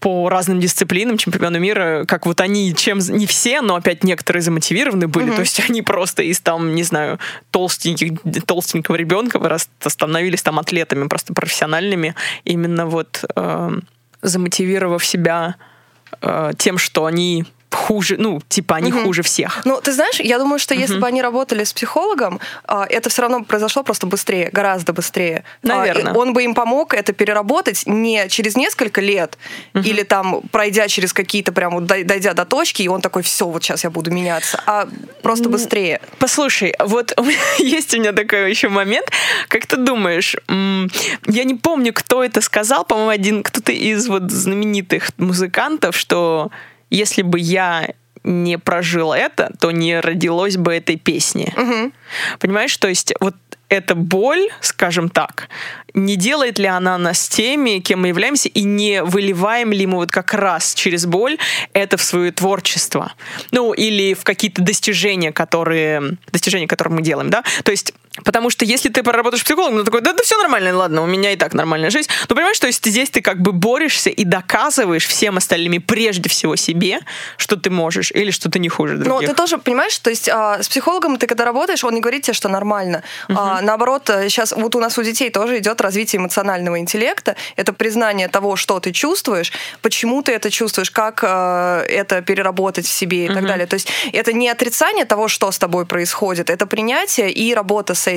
по разным дисциплинам, чемпионы мира, как вот они, чем не все, но опять некоторые замотивированы были, mm-hmm. то есть они просто из там, не знаю, толстеньких, толстенького ребенка становились там атлетами, просто профессиональными, именно вот э, замотивировав себя э, тем, что они хуже, ну, типа они угу. хуже всех. Ну, ты знаешь, я думаю, что угу. если бы они работали с психологом, а, это все равно произошло просто быстрее, гораздо быстрее. А, Наверное. Он бы им помог это переработать не через несколько лет угу. или там пройдя через какие-то прям вот дойдя до точки, и он такой, все, вот сейчас я буду меняться, а просто быстрее. Послушай, вот есть у меня такой еще момент. Как ты думаешь, я не помню, кто это сказал, по-моему, один кто-то из вот знаменитых музыкантов, что если бы я не прожил это, то не родилось бы этой песни. Угу. Понимаешь, то есть вот эта боль, скажем так, не делает ли она нас теми, кем мы являемся, и не выливаем ли мы вот как раз через боль это в свое творчество? Ну, или в какие-то достижения, которые, достижения, которые мы делаем, да? То есть Потому что если ты поработаешь психологом, ну такой, да, да все нормально, ладно, у меня и так нормальная жизнь. Но понимаешь, что есть здесь ты как бы борешься и доказываешь всем остальным, прежде всего себе, что ты можешь или что ты не хуже других. Но ты тоже понимаешь, то есть а, с психологом ты когда работаешь, он не говорит тебе, что нормально. Uh-huh. А, наоборот, сейчас вот у нас у детей тоже идет развитие эмоционального интеллекта. Это признание того, что ты чувствуешь, почему ты это чувствуешь, как а, это переработать в себе и uh-huh. так далее. То есть это не отрицание того, что с тобой происходит, это принятие и работа с этим.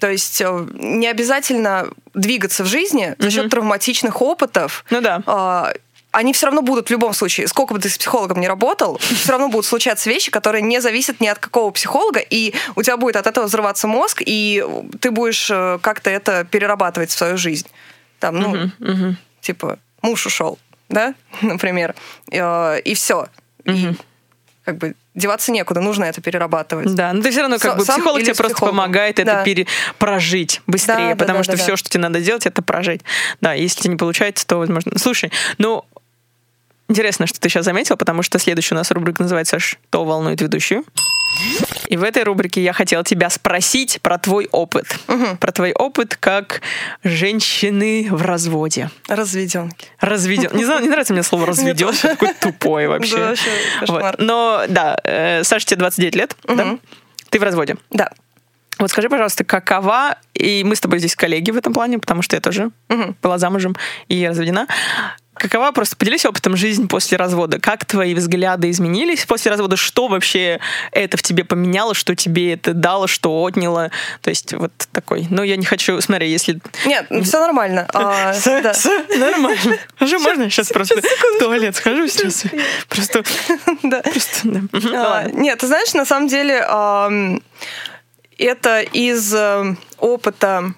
То есть э, не обязательно двигаться в жизни за счет травматичных опытов. Ну да а, они все равно будут в любом случае, сколько бы ты с психологом не работал, все равно будут случаться вещи, которые не зависят ни от какого психолога, и у тебя будет от этого взрываться мозг, и ты будешь э, как-то это перерабатывать в свою жизнь. Там, ну, uh-huh, uh-huh. типа, муж ушел, да, например, э, и все. Uh-huh. И как бы деваться некуда, нужно это перерабатывать. Да, но ты все равно как бы психолог тебе просто помогает да. это пере... прожить быстрее, да, потому да, что да, все, да. что тебе надо делать, это прожить. Да, если тебе не получается, то возможно. Слушай, ну интересно, что ты сейчас заметил, потому что следующая у нас рубрика называется «Что волнует ведущую?». И в этой рубрике я хотела тебя спросить про твой опыт. Угу. Про твой опыт как женщины в разводе. Разведенки. Разведен. Не знаю, не нравится мне слово разведен, такой тупой вообще. Да, вообще Но да, э, Саша, тебе 29 лет, да? Ты в разводе. Да. Вот скажи, пожалуйста, какова, и мы с тобой здесь коллеги в этом плане, потому что я тоже угу. была замужем и разведена. Какова, просто поделись опытом жизни после развода. Как твои взгляды изменились после развода? Что вообще это в тебе поменяло? Что тебе это дало? Что отняло? То есть вот такой. Ну, я не хочу... Смотри, если... Нет, все нормально. А, нормально. Уже можно сейчас просто в туалет схожу сейчас? Просто... А, нет, ты знаешь, на самом деле это из э, опыта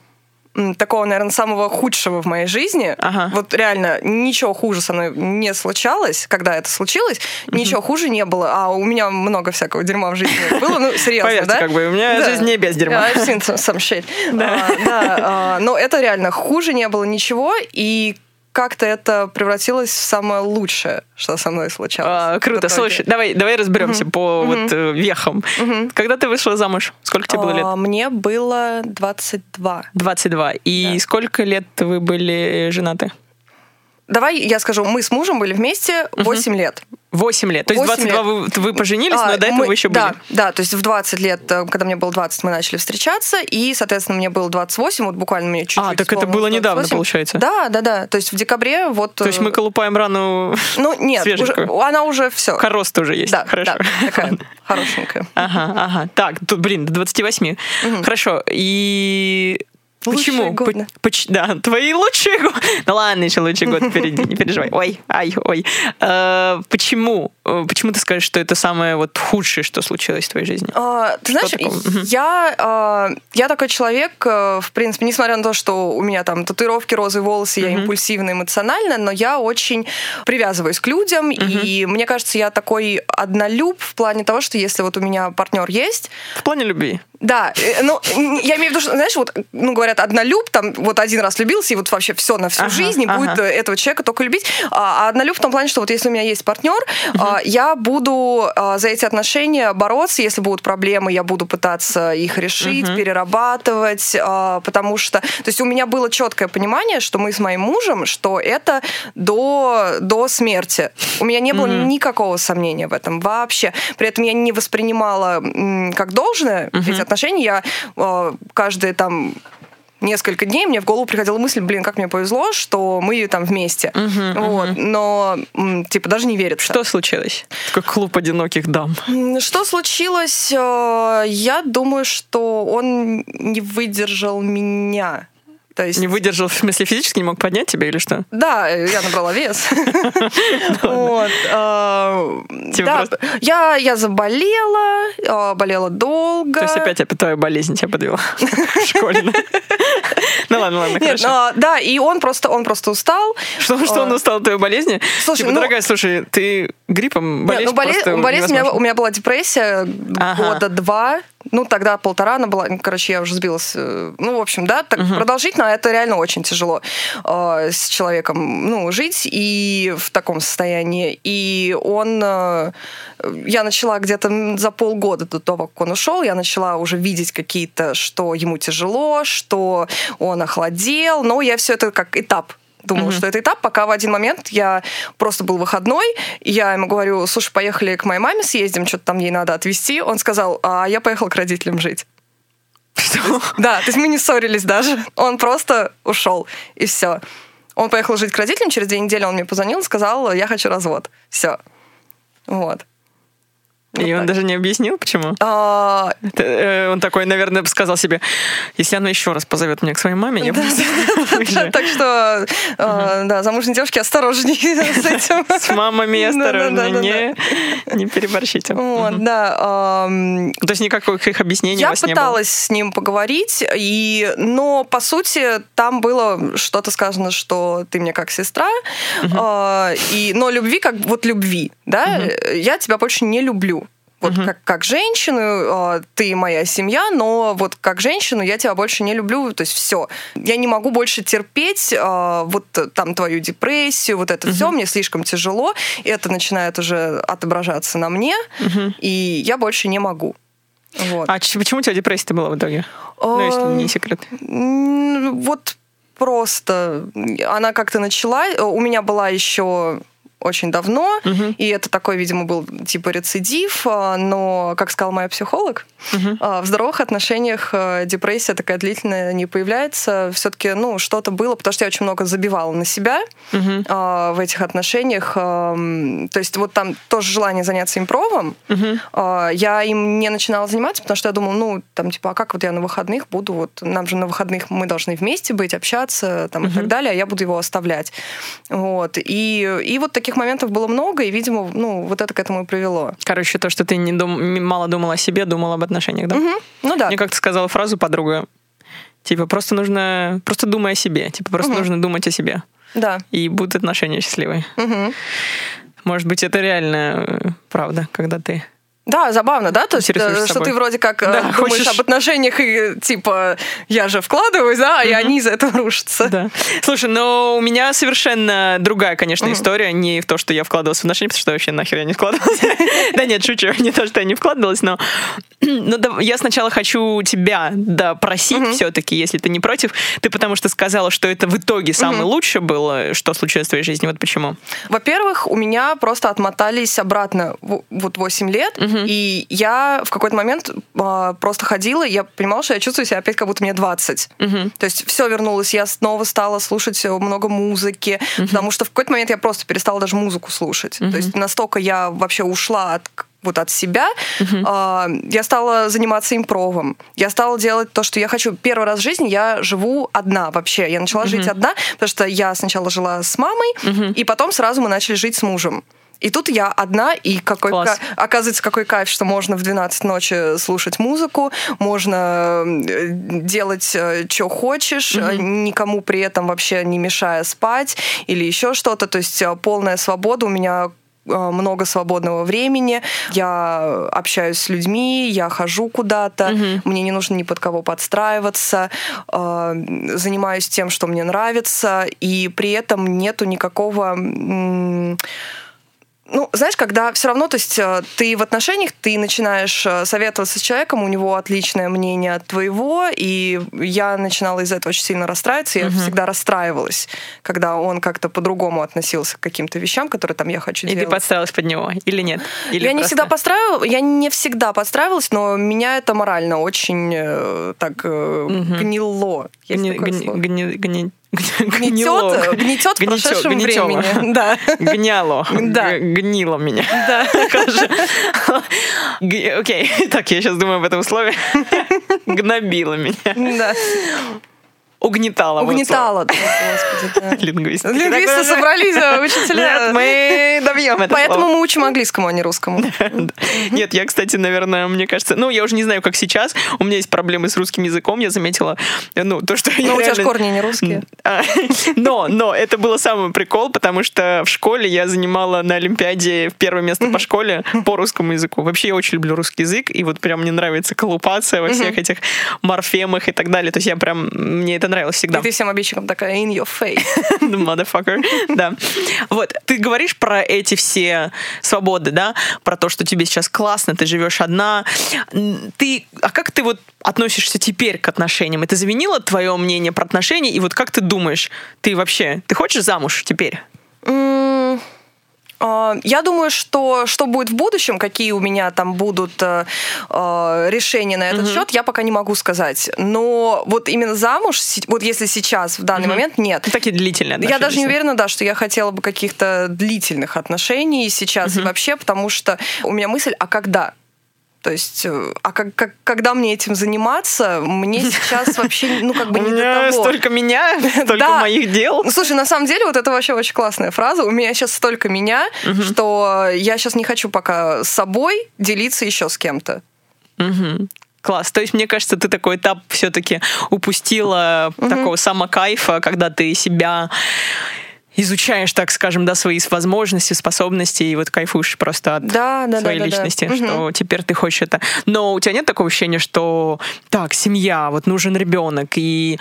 такого, наверное, самого худшего в моей жизни. Ага. Вот реально ничего хуже со мной не случалось, когда это случилось, ничего хуже не было. А у меня много всякого дерьма в жизни было, ну, серьезно, Поверьте, да? как бы, у меня да. жизнь не без дерьма. I've seen some shit. Да. А, да, а, но это реально хуже не было ничего, и как-то это превратилось в самое лучшее, что со мной случалось. А, круто. Слушай, давай, давай разберемся угу. по угу. вот э, вехам. Угу. Когда ты вышла замуж? Сколько тебе было лет? А, мне было 22. 22. И да. сколько лет вы были женаты? Давай я скажу, мы с мужем были вместе 8 угу. лет. 8 лет. То есть 22 лет. Вы, вы поженились, а, но до этого мы, вы еще да, были. Да, то есть в 20 лет, э, когда мне было 20, мы начали встречаться, и, соответственно, мне было 28, вот буквально мне чуть-чуть А, так это было 28. недавно, получается? Да, да, да. То есть в декабре вот... То есть мы э, колупаем рану Ну, нет, уже, она уже все. Корост уже есть. Да, Хорошо. да, такая хорошенькая. Ага, ага. Так, тут, блин, до 28. Угу. Хорошо. И Почему? Годы. Поч- да, твои лучшие годы. Ну ладно, еще лучший год впереди, не переживай. Ой, ай, ой. А, почему? Э, почему ты скажешь, что это самое вот худшее, что случилось в твоей жизни? А, ты что знаешь, я, а, я такой человек, э, в принципе, несмотря на то, что у меня там татуировки, розовые волосы, я импульсивная, эмоциональная, но я очень привязываюсь к людям, и мне кажется, я такой однолюб в плане того, что если вот у меня партнер есть... В плане любви? Да, э, ну, я имею в виду, что, знаешь, вот, ну, говорят, однолюб, там, вот один раз влюбился, и вот вообще все на всю ага, жизнь, и ага. будет этого человека только любить. А, а однолюб в том плане, что вот если у меня есть партнер, угу. а, я буду а, за эти отношения бороться, если будут проблемы, я буду пытаться их решить, угу. перерабатывать, потому что, то есть у меня было четкое понимание, что мы с моим мужем, что это до, до смерти. У меня не было угу. никакого сомнения в этом вообще. При этом я не воспринимала как должное угу. эти отношений, я э, каждые там несколько дней мне в голову приходила мысль, блин, как мне повезло, что мы там вместе. Угу, вот. угу. Но, типа, даже не верится. Что случилось? Такой клуб одиноких дам. Что случилось? Э, я думаю, что он не выдержал меня. То есть... Не выдержал, в смысле, физически не мог поднять тебя или что? Да, я набрала вес. А, я заболела, а, болела долго. То есть опять твоя болезнь тебя подвела в школе. Ну ладно, ладно, Нет, хорошо. Да, и он просто, он просто устал. Что, что он а. устал от твоей болезни? Слушай, типа, ну дорогая, слушай, ты гриппом Нет, ну, боле... просто болезнь, у меня, у меня была депрессия Ага. года два, ну тогда полтора она была, короче, я уже сбилась. э, Ну, в общем, да, так продолжительно, а это реально очень тяжело э, с человеком, ну, жить и в таком состоянии. И он, э, я начала где-то за полгода до того, как он ушел, я начала уже видеть какие-то, что ему тяжело, что он охладел, но я все это как этап Думала, что это этап, пока в один момент я просто был выходной, и я ему говорю, слушай, поехали к моей маме съездим, что-то там ей надо отвезти. Он сказал, а я поехал к родителям жить. Что? Да, то есть мы не ссорились даже. Он просто ушел, и все. Он поехал жить к родителям, через две недели он мне позвонил и сказал, я хочу развод. Все. Вот. Вот И он так. даже не объяснил, почему? А, э, Он такой, наверное, сказал себе, если она еще раз позовет меня к своей маме, я буду уезжать». Так что, э, да, замужние девушки осторожнее с этим. с мамами Да-да-да-да-да. не, переборщите. Да. ам, То есть никаких их объяснений Я пыталась с ним поговорить, и, но по сути там было что-то сказано, что ты мне как сестра, а, и, но любви как вот любви, да, я тебя больше не люблю. Вот как, как женщину, а, ты моя семья, но вот как женщину я тебя больше не люблю, то есть все. Я не могу больше терпеть а, вот там твою депрессию, вот это все, мне слишком тяжело, и это начинает уже отображаться на мне, и я больше не могу. Вот. А почему у тебя депрессия была в итоге? Ну, если А, не секрет. Вот просто она как-то начала. У меня была еще очень давно, и это такой, видимо, был типа рецидив, а, но, как сказала моя психолог, а, в здоровых отношениях а, депрессия такая длительная не появляется. Все-таки, ну, что-то было, потому что я очень много забивала на себя а, в этих отношениях. То есть вот там тоже желание заняться импровом. А, Я им не начинала заниматься, потому что я думала, ну, там, типа, а как вот я на выходных буду, вот нам же на выходных мы должны вместе быть, общаться там, и так далее, а я буду его оставлять. Вот. И, и вот таких моментов было много, и, видимо, ну, вот это к этому и привело. Короче, то, что ты не дум- мало думала о себе, думала об отношениях, да? Мгм. Ну да. Мне как-то сказала фразу подруга, типа, просто нужно, просто думай о себе, типа, просто Мгм. нужно думать о себе, Да. и будут отношения счастливые. Мгм. Может быть, это реально э, правда, когда ты... Да, забавно, да? То есть, э, что собой. ты вроде как э, Да, думаешь хочешь- об отношениях и типа я же вкладываюсь, да, и они из-за этого рушатся. Да. Слушай, но у меня совершенно другая, конечно, Мгм. история. Не в то, что я вкладывалась в отношения, потому что вообще нахер я не вкладывалась. Да нет, шучу. Не то, что я не вкладывалась, но я сначала хочу тебя допросить все-таки, если ты не против. Ты потому что сказала, что это в итоге самое лучшее было, что случилось в твоей жизни. Вот почему. Во-первых, у меня просто отмотались обратно вот 8 лет, и я в какой-то момент а, просто ходила, я понимала, что я чувствую себя опять как будто мне 20. То есть все вернулось, я снова стала слушать э, много музыки, потому что в какой-то момент я просто перестала даже музыку слушать. То есть настолько я вообще ушла от вот от себя, а, я стала заниматься импровом. Я стала делать то, что я хочу. Первый раз в жизни я живу одна вообще. Я начала жить одна, потому что я сначала жила с мамой, и потом сразу мы начали жить с мужем. И тут я одна, и какой Класс. ка- оказывается, какой кайф, что можно в 12 ночи слушать музыку, можно э, делать, что хочешь, э, никому при этом вообще не мешая спать или еще что-то. То есть э, полная свобода у меня э, много свободного времени, я общаюсь с людьми, я хожу куда-то, мне не нужно ни под кого подстраиваться, э, занимаюсь тем, что мне нравится, и при этом нету никакого... ну, знаешь, когда все равно, то есть э, ты в отношениях, ты начинаешь э, советоваться с человеком, у него отличное мнение от твоего, и я начинала из этого очень сильно расстраиваться, я всегда расстраивалась, когда он как-то по-другому относился к каким-то вещам, которые там я хочу И ты делать. подстраивалась под него, или нет? Или я не просто- всегда подстраивалась, я не всегда подстраивалась, но меня это морально очень э, так э, гнило. Гни- гни- гни- гни- гнило. Гнетет, гнетет в прошедшем гнетёло. времени. Да. Гняло. Да. Гнило меня. Да. Окей. Так, я сейчас думаю об этом слове. Гнобило меня. Да. Угнетала. Угнетала, да, господи, да. Лингвисты. Лингвисты собрались, а учителя. Нет, мы добьем это Поэтому слово. мы учим английскому, а не русскому. Нет, я, кстати, наверное, мне кажется, ну, я уже не знаю, как сейчас. У меня есть проблемы с русским языком, я заметила, ну, то, что Но у тебя же корни не русские. А, Но, но это было самый прикол, потому что в школе я занимала на Олимпиаде первое место по школе по русскому языку. Вообще я очень люблю русский язык, и вот прям мне нравится колупаться во всех этих морфемах и так далее. То есть я прям, мне это нравилось всегда. И ты всем обидчикам такая in your face. The motherfucker. Да. Вот, ты говоришь про эти все свободы, да, про то, что тебе сейчас классно, ты живешь одна. Ты, а как ты вот относишься теперь к отношениям? Это заменило твое мнение про отношения? И вот как ты думаешь, ты вообще, ты хочешь замуж теперь? А, Я думаю, что что будет в будущем, какие у меня там будут э, э, решения на этот счет, я пока не могу сказать. Но вот именно замуж, вот если сейчас, в данный момент, нет. Ну, Такие длительные Я даже не отношения. уверена, да, что я хотела бы каких-то длительных отношений сейчас и вообще, потому что у меня мысль, а когда? То есть, э, а как, как- когда мне этим заниматься, мне сейчас вообще, ну, как бы не до того. столько меня, столько моих дел. Ну, слушай, на самом деле, вот это вообще очень классная фраза. У меня сейчас столько меня, что я сейчас не хочу пока с собой делиться еще с кем-то. Класс. То есть, мне кажется, ты такой этап все-таки упустила такого самокайфа, когда ты себя изучаешь, так скажем, да, свои возможности, способности, и вот кайфуешь просто от Да, да, своей да, да, да. личности, Мгм. что теперь ты хочешь это. Но у тебя нет такого ощущения, что так, семья, вот нужен ребенок, и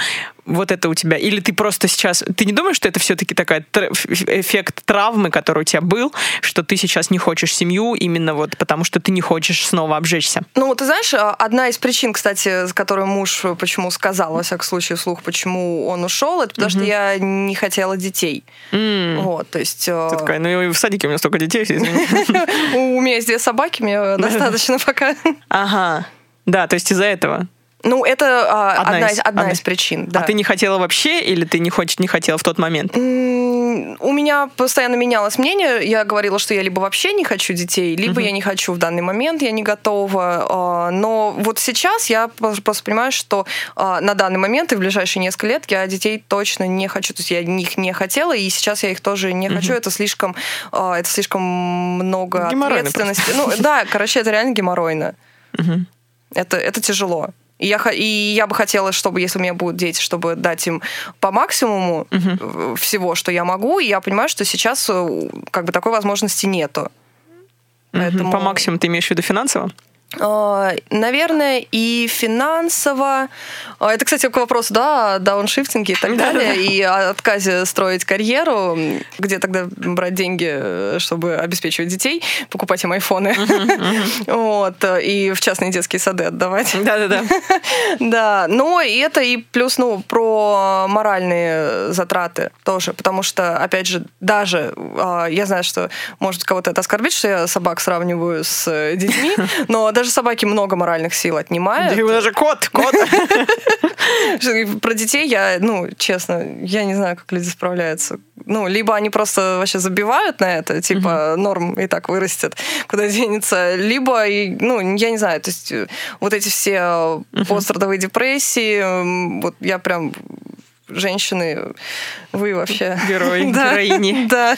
вот это у тебя. Или ты просто сейчас. Ты не думаешь, что это все-таки такой эффект травмы, который у тебя был, что ты сейчас не хочешь семью именно вот потому, что ты не хочешь снова обжечься? Ну, ты знаешь, а, одна из причин, кстати, с которой муж э, почему сказал, во всяком случае, вслух, почему он ушел, это потому что я не хотела детей. М. Вот, то есть... э, Ты такая, ну и в садике у меня столько детей. У меня есть две собаки, мне достаточно пока. Ага. Да, то есть из-за этого. Ну, это а, Одна одна, из- одна одна. из причин, да. А ты не хотела вообще, или ты не хочешь, не хотела в тот момент? М, У меня постоянно менялось мнение. Я говорила, что я либо вообще не хочу детей, либо я не хочу в данный момент, я не готова. А, Но вот сейчас я просто понимаю, что а, на данный момент и в ближайшие несколько лет я детей точно не хочу. То есть я их не хотела, и сейчас я их тоже не хочу. Это слишком, а, это слишком много Геморройно ответственности. Ну да, короче, это реально геморройно. Мгм. Это, это тяжело. И я, и я бы хотела, чтобы, если у меня будут дети, чтобы дать им по максимуму э, всего, что я могу. И я понимаю, что сейчас э, как бы такой возможности нету. Поэтому- По максимуму ты имеешь в виду финансово? А, Наверное, и финансово. А, Это, кстати, к вопросу, да, о дауншифтинге и так далее, и о отказе строить карьеру, где тогда брать деньги, э, чтобы обеспечивать детей, покупать им айфоны, вот, и в частные детские сады отдавать. Да-да-да. Да, но и это и плюс, ну, про моральные затраты тоже, потому что, опять же, даже а, я знаю, что может кого-то это оскорбить, что я собак сравниваю с э, детьми, но даже собаки много моральных сил отнимают. Даже кот, кот. Про детей я, ну, честно, я не знаю, как люди справляются. Ну, либо они просто вообще забивают на это, типа, норм и так вырастет, куда денется, либо, ну, я не знаю, то есть э, вот эти все э, пострадовые депрессии, вот я прям женщины, вы вообще... Герой, Да, героини. Да.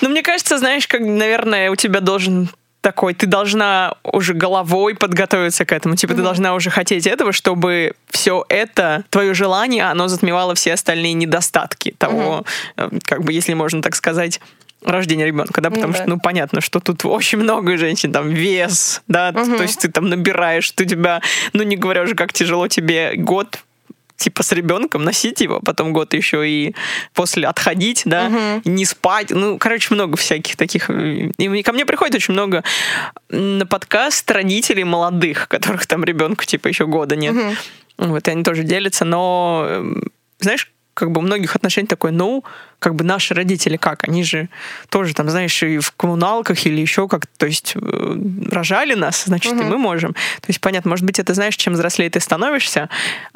Ну, мне кажется, знаешь, как, наверное, у тебя должен такой, ты должна уже головой подготовиться к этому, типа ты должна уже хотеть этого, чтобы все это, твое желание, оно затмевало все остальные недостатки того, э, как бы, если можно так сказать, рождения ребенка, да, потому Ну что, да. ну, понятно, что тут очень много женщин, там, вес, да, то есть ты там набираешь, ты тебя, ну, не говоря уже, как тяжело тебе год типа с ребенком носить его, потом год еще и после отходить, да, не спать. Ну, короче, много всяких таких. И ко мне приходит очень много на подкаст родителей молодых, которых там ребенку типа еще года нет. Вот, и они тоже делятся, но эм, знаешь, как бы у многих отношений такое, ну, как бы наши родители как? Они же тоже там, знаешь, и в коммуналках или еще как то есть э, рожали нас, значит, угу. и мы можем. То есть, понятно, может быть, это, знаешь, чем взрослее ты становишься,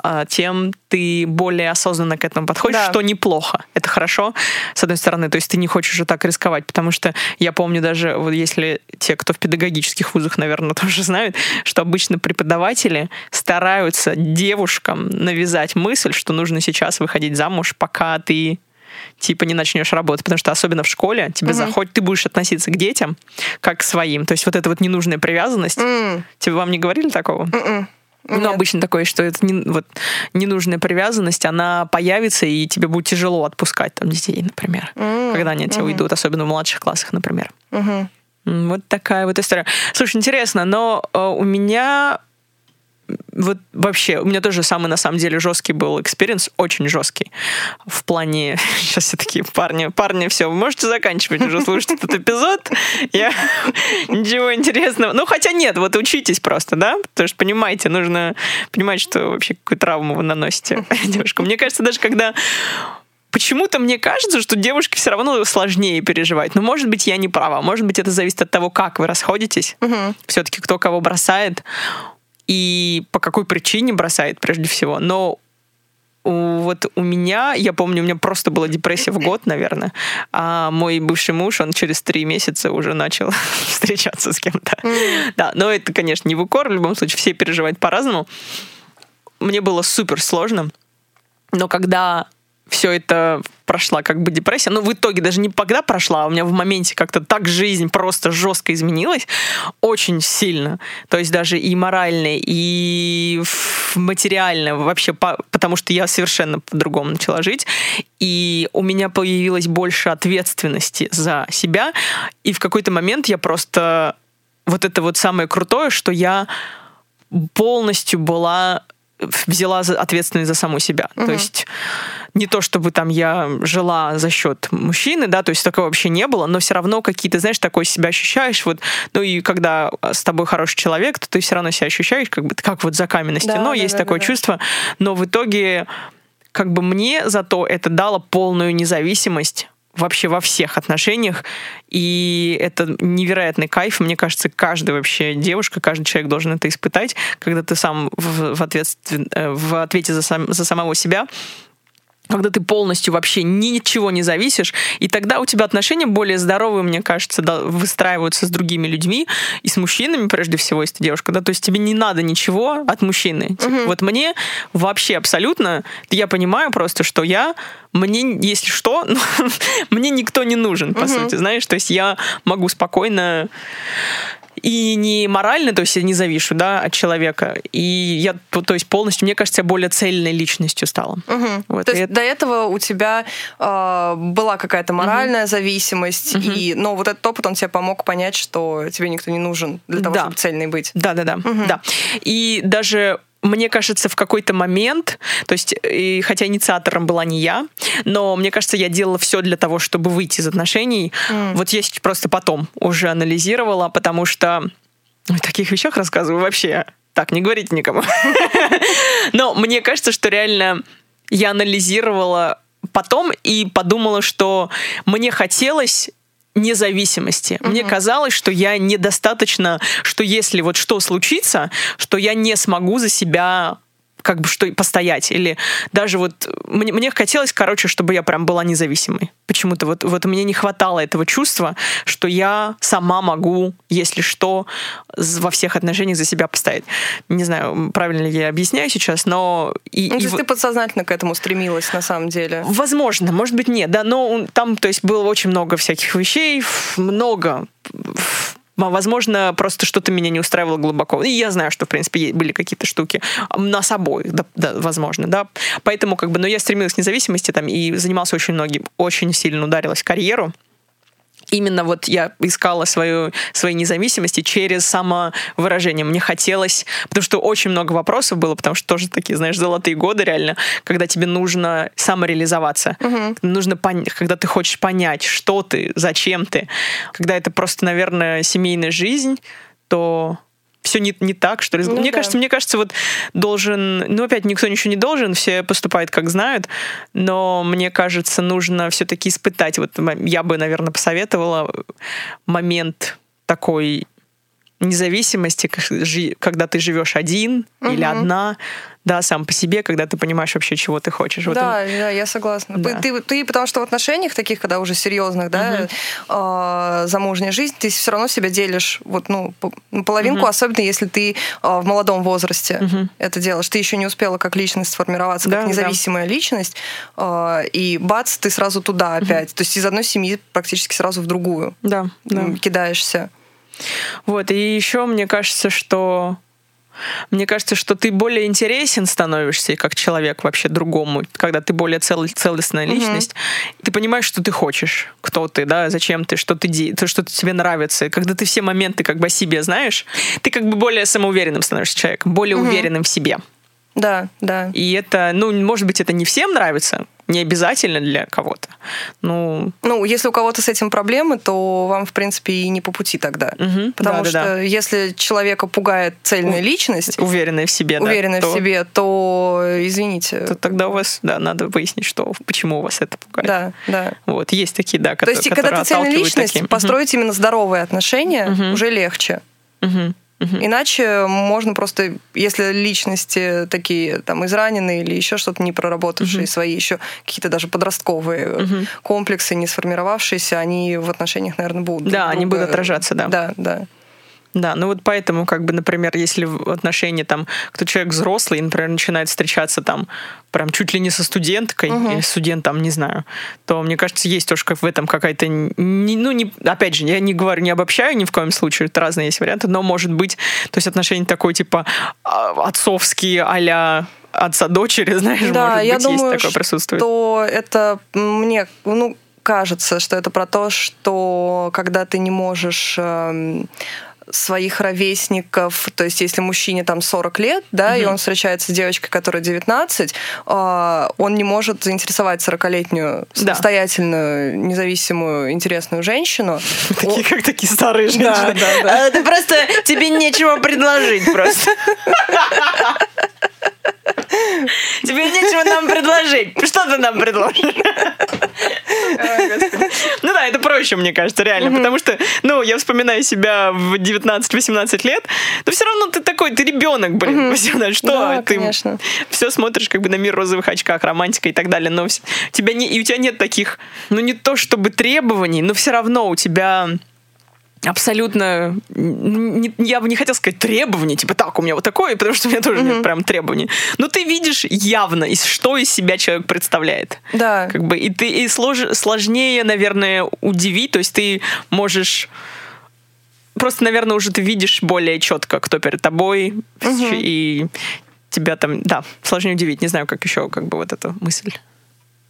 а, тем ты более осознанно к этому подходишь, да. что неплохо. Это хорошо, с одной стороны. То есть ты не хочешь уже так рисковать, потому что я помню даже, вот если те, кто в педагогических вузах, наверное, тоже знают, что обычно преподаватели стараются девушкам навязать мысль, что нужно сейчас выходить замуж, пока ты типа не начнешь работать, потому что особенно в школе тебе заходит, ты будешь относиться к детям как к своим. То есть вот эта вот ненужная привязанность. Mm. Тебе вам не говорили такого? Mm-mm. Ну, Нет. обычно такое, что это не, вот, ненужная привязанность, она появится, и тебе будет тяжело отпускать там детей, например, mm когда они от тебя mm уйдут, особенно в младших классах, например. mm Вот такая вот история. Слушай, интересно, но э, у меня вот вообще, у меня тоже самый, на самом деле, жесткий был experience, очень жесткий. В плане, сейчас все такие парни, парни, все, вы можете заканчивать уже слушать этот эпизод. Я ничего интересного. Ну, хотя нет, вот учитесь просто, да? Потому что понимаете, нужно понимать, что вообще какую травму вы наносите девушкам. Мне кажется, даже когда почему-то мне кажется, что девушке все равно сложнее переживать. Но, может быть, я не права. Может быть, это зависит от того, как вы расходитесь. Угу. Все-таки кто кого бросает и по какой причине бросает прежде всего. Но вот у меня, я помню, у меня просто была депрессия в год, наверное, а мой бывший муж, он через три месяца уже начал встречаться с кем-то. Mm. Да, но это, конечно, не в укор, в любом случае все переживают по-разному. Мне было супер сложно, но когда все это прошла как бы депрессия. Но в итоге даже не когда прошла, а у меня в моменте как-то так жизнь просто жестко изменилась, очень сильно. То есть даже и морально, и материально вообще, по, потому что я совершенно по-другому начала жить. И у меня появилось больше ответственности за себя. И в какой-то момент я просто... Вот это вот самое крутое, что я полностью была взяла ответственность за саму себя. Угу. То есть не то чтобы там я жила за счет мужчины, да, то есть такого вообще не было, но все равно какие-то, знаешь, такое себя ощущаешь, вот, ну и когда с тобой хороший человек, то ты все равно себя ощущаешь, как бы, как вот за каменной стеной, да, есть да, такое да, чувство, но в итоге как бы мне зато это дало полную независимость вообще во всех отношениях. И это невероятный кайф. Мне кажется, каждая вообще девушка, каждый человек должен это испытать, когда ты сам в, в, ответствен, э, в ответе за, сам, за самого себя когда ты полностью вообще ничего не зависишь, и тогда у тебя отношения более здоровые, мне кажется, да, выстраиваются с другими людьми и с мужчинами, прежде всего, если ты девушка, да, то есть тебе не надо ничего от мужчины. Типа, угу. Вот мне вообще абсолютно, я понимаю просто, что я мне, если что, ну, мне никто не нужен, по угу. сути, знаешь, то есть я могу спокойно и не морально, то есть я не завишу, да, от человека. И я, то есть полностью, мне кажется, я более цельной личностью стала. Угу. Вот. То есть это... до этого у тебя э, была какая-то моральная угу. зависимость, угу. и, но вот этот опыт, он тебе помог понять, что тебе никто не нужен для того, да. чтобы цельной быть. Да, да, да, угу. да. И даже мне кажется, в какой-то момент, то есть, и, хотя инициатором была не я, но мне кажется, я делала все для того, чтобы выйти из отношений. Mm. Вот я просто потом уже анализировала, потому что в таких вещах рассказываю вообще. Так, не говорите никому. Но мне кажется, что реально я анализировала потом и подумала, что мне хотелось независимости. Mm-hmm. Мне казалось, что я недостаточно, что если вот что случится, что я не смогу за себя как бы что постоять. Или даже вот мне, мне хотелось, короче, чтобы я прям была независимой. Почему-то вот, вот мне не хватало этого чувства, что я сама могу, если что, во всех отношениях за себя постоять. Не знаю, правильно ли я объясняю сейчас, но... И, ну, то есть и... ты подсознательно к этому стремилась, на самом деле? Возможно, может быть, нет, да, но там, то есть, было очень много всяких вещей, много Возможно, просто что-то меня не устраивало глубоко. И я знаю, что, в принципе, были какие-то штуки на собой, да, да, возможно, да. Поэтому, как бы, но я стремилась к независимости там и занимался очень многим, очень сильно ударилась в карьеру именно вот я искала свою, свои независимости через самовыражение. Мне хотелось, потому что очень много вопросов было, потому что тоже такие, знаешь, золотые годы реально, когда тебе нужно самореализоваться, угу. нужно когда ты хочешь понять, что ты, зачем ты, когда это просто, наверное, семейная жизнь, то все не, не так, что ли. Ну, мне да. кажется, мне кажется, вот должен, ну опять никто ничего не должен, все поступают как знают, но мне кажется, нужно все-таки испытать. Вот я бы, наверное, посоветовала момент такой независимости, когда ты живешь один угу. или одна, да, сам по себе, когда ты понимаешь вообще, чего ты хочешь. Да, вот да, я согласна. Да. Ты, ты, потому что в отношениях таких, когда уже серьезных, да, угу. э, замужняя жизнь, ты все равно себя делишь вот, ну, половинку, угу. особенно если ты э, в молодом возрасте угу. это делаешь. Ты еще не успела как личность сформироваться, да, как независимая да. личность, э, и бац, ты сразу туда опять. Угу. То есть из одной семьи практически сразу в другую да, да. кидаешься. Вот, и еще мне кажется, что мне кажется, что ты более интересен становишься как человек вообще другому, когда ты более цел, целостная личность. Mm-hmm. Ты понимаешь, что ты хочешь, кто ты, да, зачем ты, что ты, то, что тебе нравится. И когда ты все моменты как бы о себе знаешь, ты как бы более самоуверенным становишься человеком, более mm-hmm. уверенным в себе. Да, да. И это, ну, может быть, это не всем нравится, не обязательно для кого-то. Ну, ну, если у кого-то с этим проблемы, то вам, в принципе, и не по пути тогда. Угу, Потому да, что да, да. если человека пугает цельная личность, уверенная в себе, уверенная да, в то, себе, то извините. То тогда у вас, да, надо выяснить, что, почему у вас это пугает. Да, да. Вот, есть такие, да, которые, То есть, когда ты цельная личность, таким. построить угу. именно здоровые отношения угу. уже легче. Угу. Угу. Иначе можно просто, если личности такие там израненные или еще что-то не проработавшие угу. свои еще какие-то даже подростковые угу. комплексы, не сформировавшиеся, они в отношениях, наверное, будут. Да, они будут отражаться, да. Да, да. Да, ну вот поэтому, как бы, например, если в отношении там, кто человек взрослый, например, начинает встречаться там прям чуть ли не со студенткой угу. или студентом, не знаю, то мне кажется, есть тоже как в этом какая-то, не, ну не, опять же, я не говорю, не обобщаю ни в коем случае, это разные есть варианты, но может быть, то есть отношения такой типа а, отцовские а отца дочери, знаешь, да, может я быть, думаю, есть такое присутствует. Что это мне, ну кажется, что это про то, что когда ты не можешь эм, своих ровесников, то есть если мужчине там 40 лет, да, угу. и он встречается с девочкой, которая 19, а, он не может заинтересовать 40-летнюю самостоятельную, да. независимую, интересную женщину. Такие, как такие старые женщины. Да, да, да. Ты просто, тебе нечего предложить просто. Тебе нечего нам предложить. Что ты нам предложишь? Ну да, это проще, мне кажется, реально. Потому что, ну, я вспоминаю себя в 19-18 лет, но все равно ты такой, ты ребенок, блин, 18. Что? Ты все смотришь как бы на мир в розовых очках, романтика и так далее. Но тебя не, и у тебя нет таких, ну не то чтобы требований, но все равно у тебя абсолютно, я бы не хотела сказать требования, типа так, у меня вот такое, потому что у меня тоже mm-hmm. нет прям требований. Но ты видишь явно, из, что из себя человек представляет. Да. Как бы, и ты и слож, сложнее, наверное, удивить, то есть ты можешь просто, наверное, уже ты видишь более четко, кто перед тобой, угу. и тебя там, да, сложнее удивить. Не знаю, как еще, как бы вот эту мысль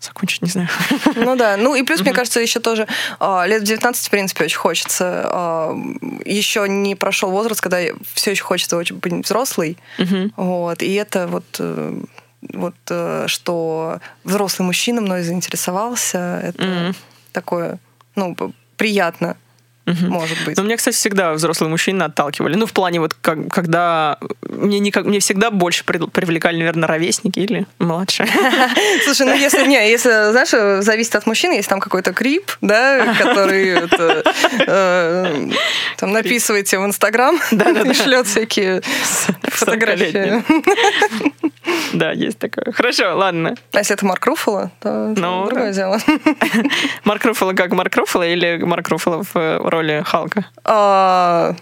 закончить, не знаю. Ну да, ну и плюс, мне кажется, еще тоже э, лет в 19, в принципе, очень хочется. Э, а, еще не прошел возраст, когда все еще хочется очень быть взрослый. Вот, и это вот э, вот э, что взрослый мужчина мной заинтересовался, это такое, ну, приятно. Угу. Может быть. Но меня, кстати, всегда взрослые мужчины отталкивали. Ну, в плане вот, как, когда мне, никак, мне всегда больше привлекали, наверное, ровесники или младшие. Слушай, ну если, не, если, знаешь, зависит от мужчины, если там какой-то крип, да, который э, там написываете в Инстаграм и шлет всякие фотографии. Да, есть такое. Хорошо, ладно. А если это Марк Руффало, то ну, другое дело. Марк Руффало как Марк Руффало или Марк Руффало в роли Халка? А,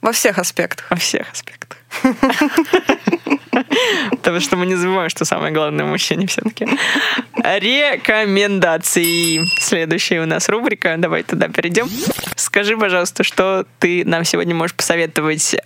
во всех аспектах. Во всех аспектах. Потому что мы не забываем, что самое главное в мужчине все-таки. Рекомендации. Следующая у нас рубрика. Давай туда перейдем. Скажи, пожалуйста, что ты нам сегодня можешь посоветовать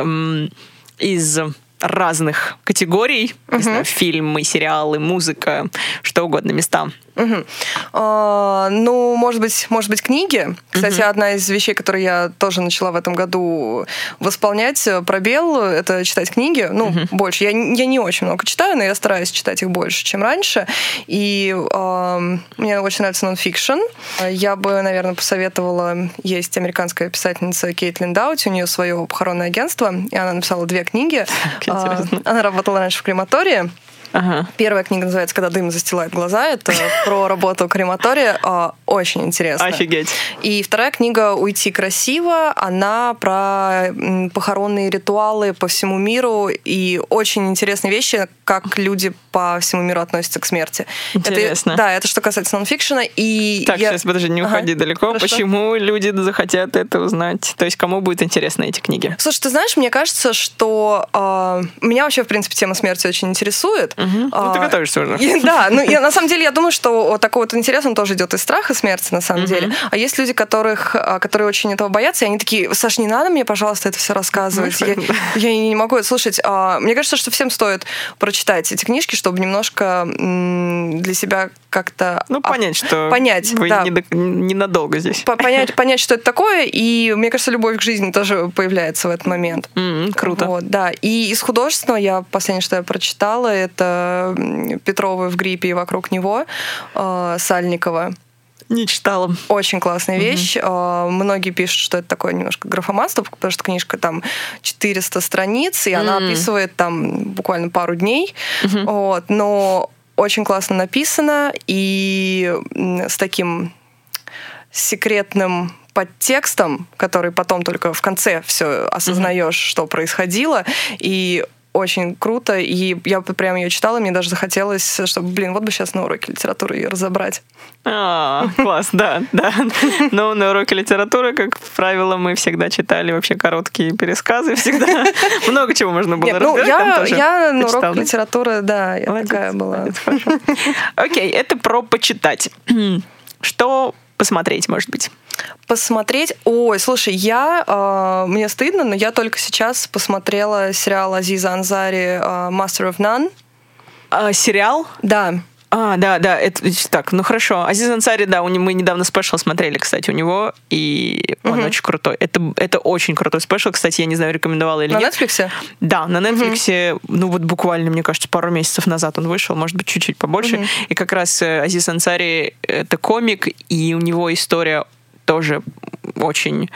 из разных категорий, угу. знаю, фильмы, сериалы, музыка, что угодно, места. Угу. А, ну, может быть, может быть, книги. Кстати, угу. одна из вещей, которые я тоже начала в этом году восполнять, э, пробел, это читать книги. Ну, угу. больше. Я, я не очень много читаю, но я стараюсь читать их больше, чем раньше. И э, мне очень нравится нонфикшн. Я бы, наверное, посоветовала... Есть американская писательница Кейтлин Даути, у нее свое похоронное агентство, и она написала две книги. Так, она работала раньше в крематории. Ага. Первая книга называется «Когда дым застилает глаза». Это про работу крематория. А, очень интересно. Офигеть. И вторая книга «Уйти красиво». Она про похоронные ритуалы по всему миру и очень интересные вещи, как люди по всему миру относятся к смерти. Интересно. Это, да, это что касается нонфикшена. И так, я... сейчас, подожди, не уходи ага. далеко. Хорошо. Почему люди захотят это узнать? То есть кому будет интересно эти книги? Слушай, ты знаешь, мне кажется, что э, меня вообще, в принципе, тема смерти очень интересует. Угу. А, ну, ты готовишься уже. И, да, ну, я, на самом деле, я думаю, что такой вот интерес, он тоже идет из страха смерти, на самом угу. деле. А есть люди, которых, а, которые очень этого боятся, и они такие, Саш, не надо мне, пожалуйста, это все рассказывать. Я, я не могу это слушать. А, мне кажется, что всем стоит прочитать эти книжки, чтобы немножко для себя как-то... Ну, понять, что понять, вы да. ненадолго здесь. Понять, понять, что это такое, и мне кажется, любовь к жизни тоже появляется в этот момент. Mm, круто. Вот, да. И из художественного я последнее, что я прочитала, это Петровы в гриппе и вокруг него э, Сальникова. Не читала. Очень классная вещь. Угу. Многие пишут, что это такое немножко графоманство, потому что книжка там 400 страниц, и mm. она описывает там буквально пару дней. Угу. Вот. Но очень классно написано и с таким секретным подтекстом, который потом только в конце все осознаешь, mm-hmm. что происходило, и очень круто, и я прям ее читала, мне даже захотелось, чтобы, блин, вот бы сейчас на уроке литературы ее разобрать. А, класс, да, да. Но на уроке литературы, как правило, мы всегда читали вообще короткие пересказы, всегда много чего можно было ну, я, я на урок литературы, да, я такая была. Окей, это про почитать. Что посмотреть, может быть? Посмотреть. Ой, слушай, я э, мне стыдно, но я только сейчас посмотрела сериал Азиза Анзари э, Master of None. А, сериал? Да. А, да, да, это так, ну хорошо. Азиз Ансари, да, у него, мы недавно special смотрели, кстати, у него, и он угу. очень крутой. Это, это очень крутой special, кстати, я не знаю, рекомендовала или на нет. На Netflix? Да, на Netflix, угу. ну вот буквально, мне кажется, пару месяцев назад он вышел, может быть, чуть-чуть побольше. Угу. И как раз э, Азиз Ансари — это комик, и у него история тоже очень,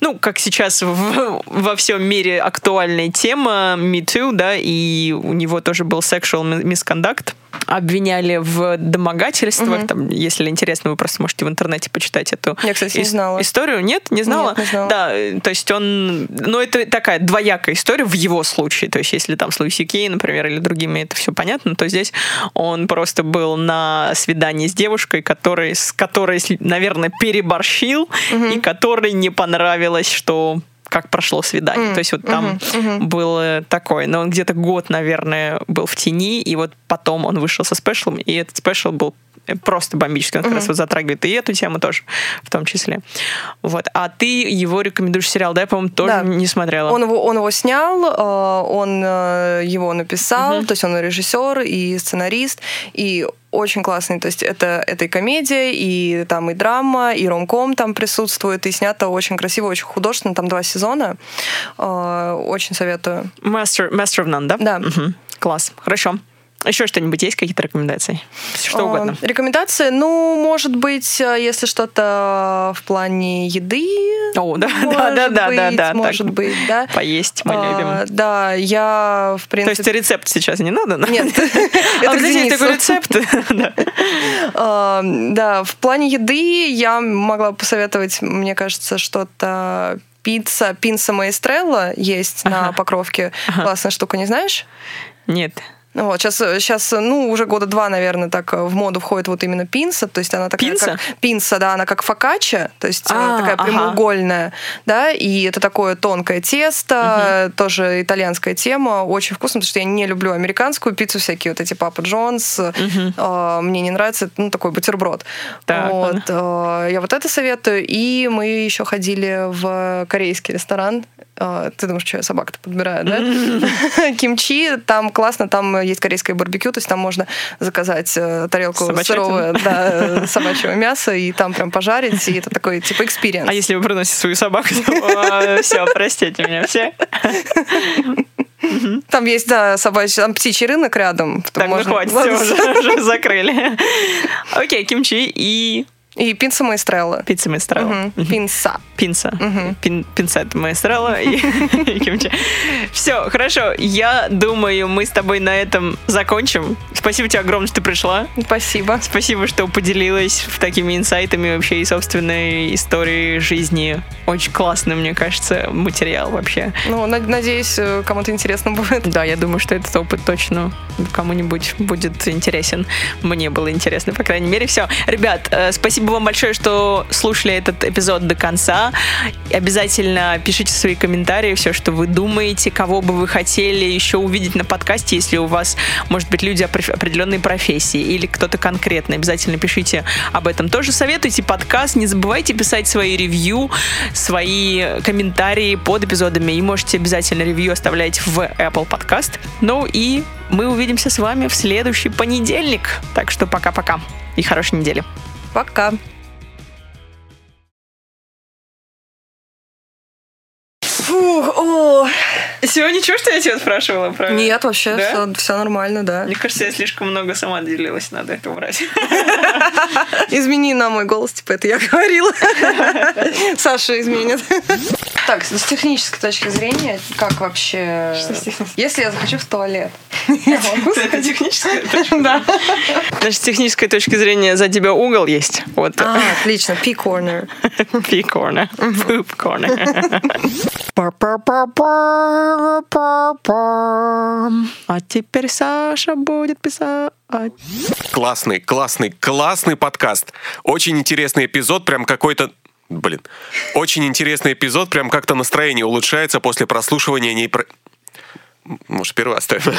ну, как сейчас в, во всем мире актуальная тема Me Too, да, и у него тоже был sexual misconduct, обвиняли в домогательствах. Угу. Там, если интересно, вы просто можете в интернете почитать эту Я, кстати, не знала. историю. Нет, не знала? Нет, не знала. Да, то есть он... Ну, это такая двоякая история в его случае. То есть если там с Луиси Кей, например, или другими, это все понятно, то здесь он просто был на свидании с девушкой, который, с которой, наверное, переборщил, угу. и которой не понравилось, что как прошло свидание. Mm, То есть вот там uh-huh, uh-huh. был такой, но он где-то год, наверное, был в тени, и вот потом он вышел со спешлом, и этот спешл был просто бомбический. Он uh-huh. как раз вот затрагивает и эту тему тоже, в том числе. Вот. А ты его рекомендуешь сериал, да, я, по-моему, тоже да. не смотрела. Он его, он его снял, э, он э, его написал, uh-huh. то есть он режиссер, и сценарист, и очень классный. То есть это, это и комедия, и там и драма, и ромком там присутствует, и снято очень красиво, очень художественно. Там два сезона. Э, очень советую. Master, Master of None, да? Да. Угу. Класс. Хорошо. Еще что-нибудь есть, какие-то рекомендации? Что а, угодно. Рекомендации, ну, может быть, э, если что-то в плане еды. О, да, да, да, да, да, да. Может быть, да. Поесть мы а, любим. Да, я, в принципе... То есть рецепт сейчас не надо? Нет. Это здесь такой рецепт. А, да, в плане еды я могла посоветовать, мне кажется, что-то пицца, пинса маэстрелла есть на покровке. Классная штука, не знаешь? Нет. Ну вот, сейчас, сейчас, ну, уже года два, наверное, так в моду входит вот именно пинса, то есть она такая пинса? как пинса, да, она как фокачча, то есть а, такая прямоугольная, ага. да, и это такое тонкое тесто, угу. тоже итальянская тема, очень вкусно, потому что я не люблю американскую пиццу, всякие вот эти Папа Джонс, угу. э, мне не нравится, ну, такой бутерброд. Так, вот, э, я вот это советую, и мы еще ходили в корейский ресторан, Э, ты думаешь, что я собака-то подбираю, да? Кимчи, там классно, там есть корейское барбекю, то есть там можно заказать э, тарелку сырого да, собачьего мяса и там прям пожарить, и это такой типа experience. А если вы приносите свою собаку, все, простите меня все. Там есть, да, собачий, там птичий рынок рядом. Так, ну хватит, все, уже закрыли. Окей, кимчи и и пинца маэстрелла. Пицца маэстрелла. Угу. Пинца. Пинца. Угу. И, и кимчи. Все, хорошо. Я думаю, мы с тобой на этом закончим. Спасибо тебе огромное, что ты пришла. Спасибо. Спасибо, что поделилась такими инсайтами вообще и собственной историей жизни. Очень классный, мне кажется, материал вообще. Ну, надеюсь, э, кому-то интересно будет. Да, я думаю, что этот опыт точно кому-нибудь будет интересен. Мне было интересно, по крайней мере. Все. Ребят, э, спасибо Спасибо вам большое, что слушали этот эпизод до конца. Обязательно пишите свои комментарии, все, что вы думаете, кого бы вы хотели еще увидеть на подкасте, если у вас, может быть, люди определенной профессии или кто-то конкретный. Обязательно пишите об этом. Тоже советуйте подкаст. Не забывайте писать свои ревью, свои комментарии под эпизодами. И можете обязательно ревью оставлять в Apple Podcast. Ну и мы увидимся с вами в следующий понедельник. Так что пока-пока и хорошей недели. Пока. Фух, о. Всего ничего, что я тебя спрашивала про Нет, вообще да? все, все нормально, да. Мне кажется, я слишком много сама делилась, надо это убрать. Измени на мой голос, типа это я говорила. Саша изменит. Так, с технической точки зрения, как вообще... Если я захочу в туалет, я могу Это техническая точка Да. Значит, с технической точки зрения за тебя угол есть. Вот. А, отлично. P-corner. P-corner. Poop corner. А теперь Саша будет писать. Классный, классный, классный подкаст. Очень интересный эпизод, прям какой-то Блин. Очень интересный эпизод, прям как-то настроение улучшается после прослушивания ней... Может, первый оставим?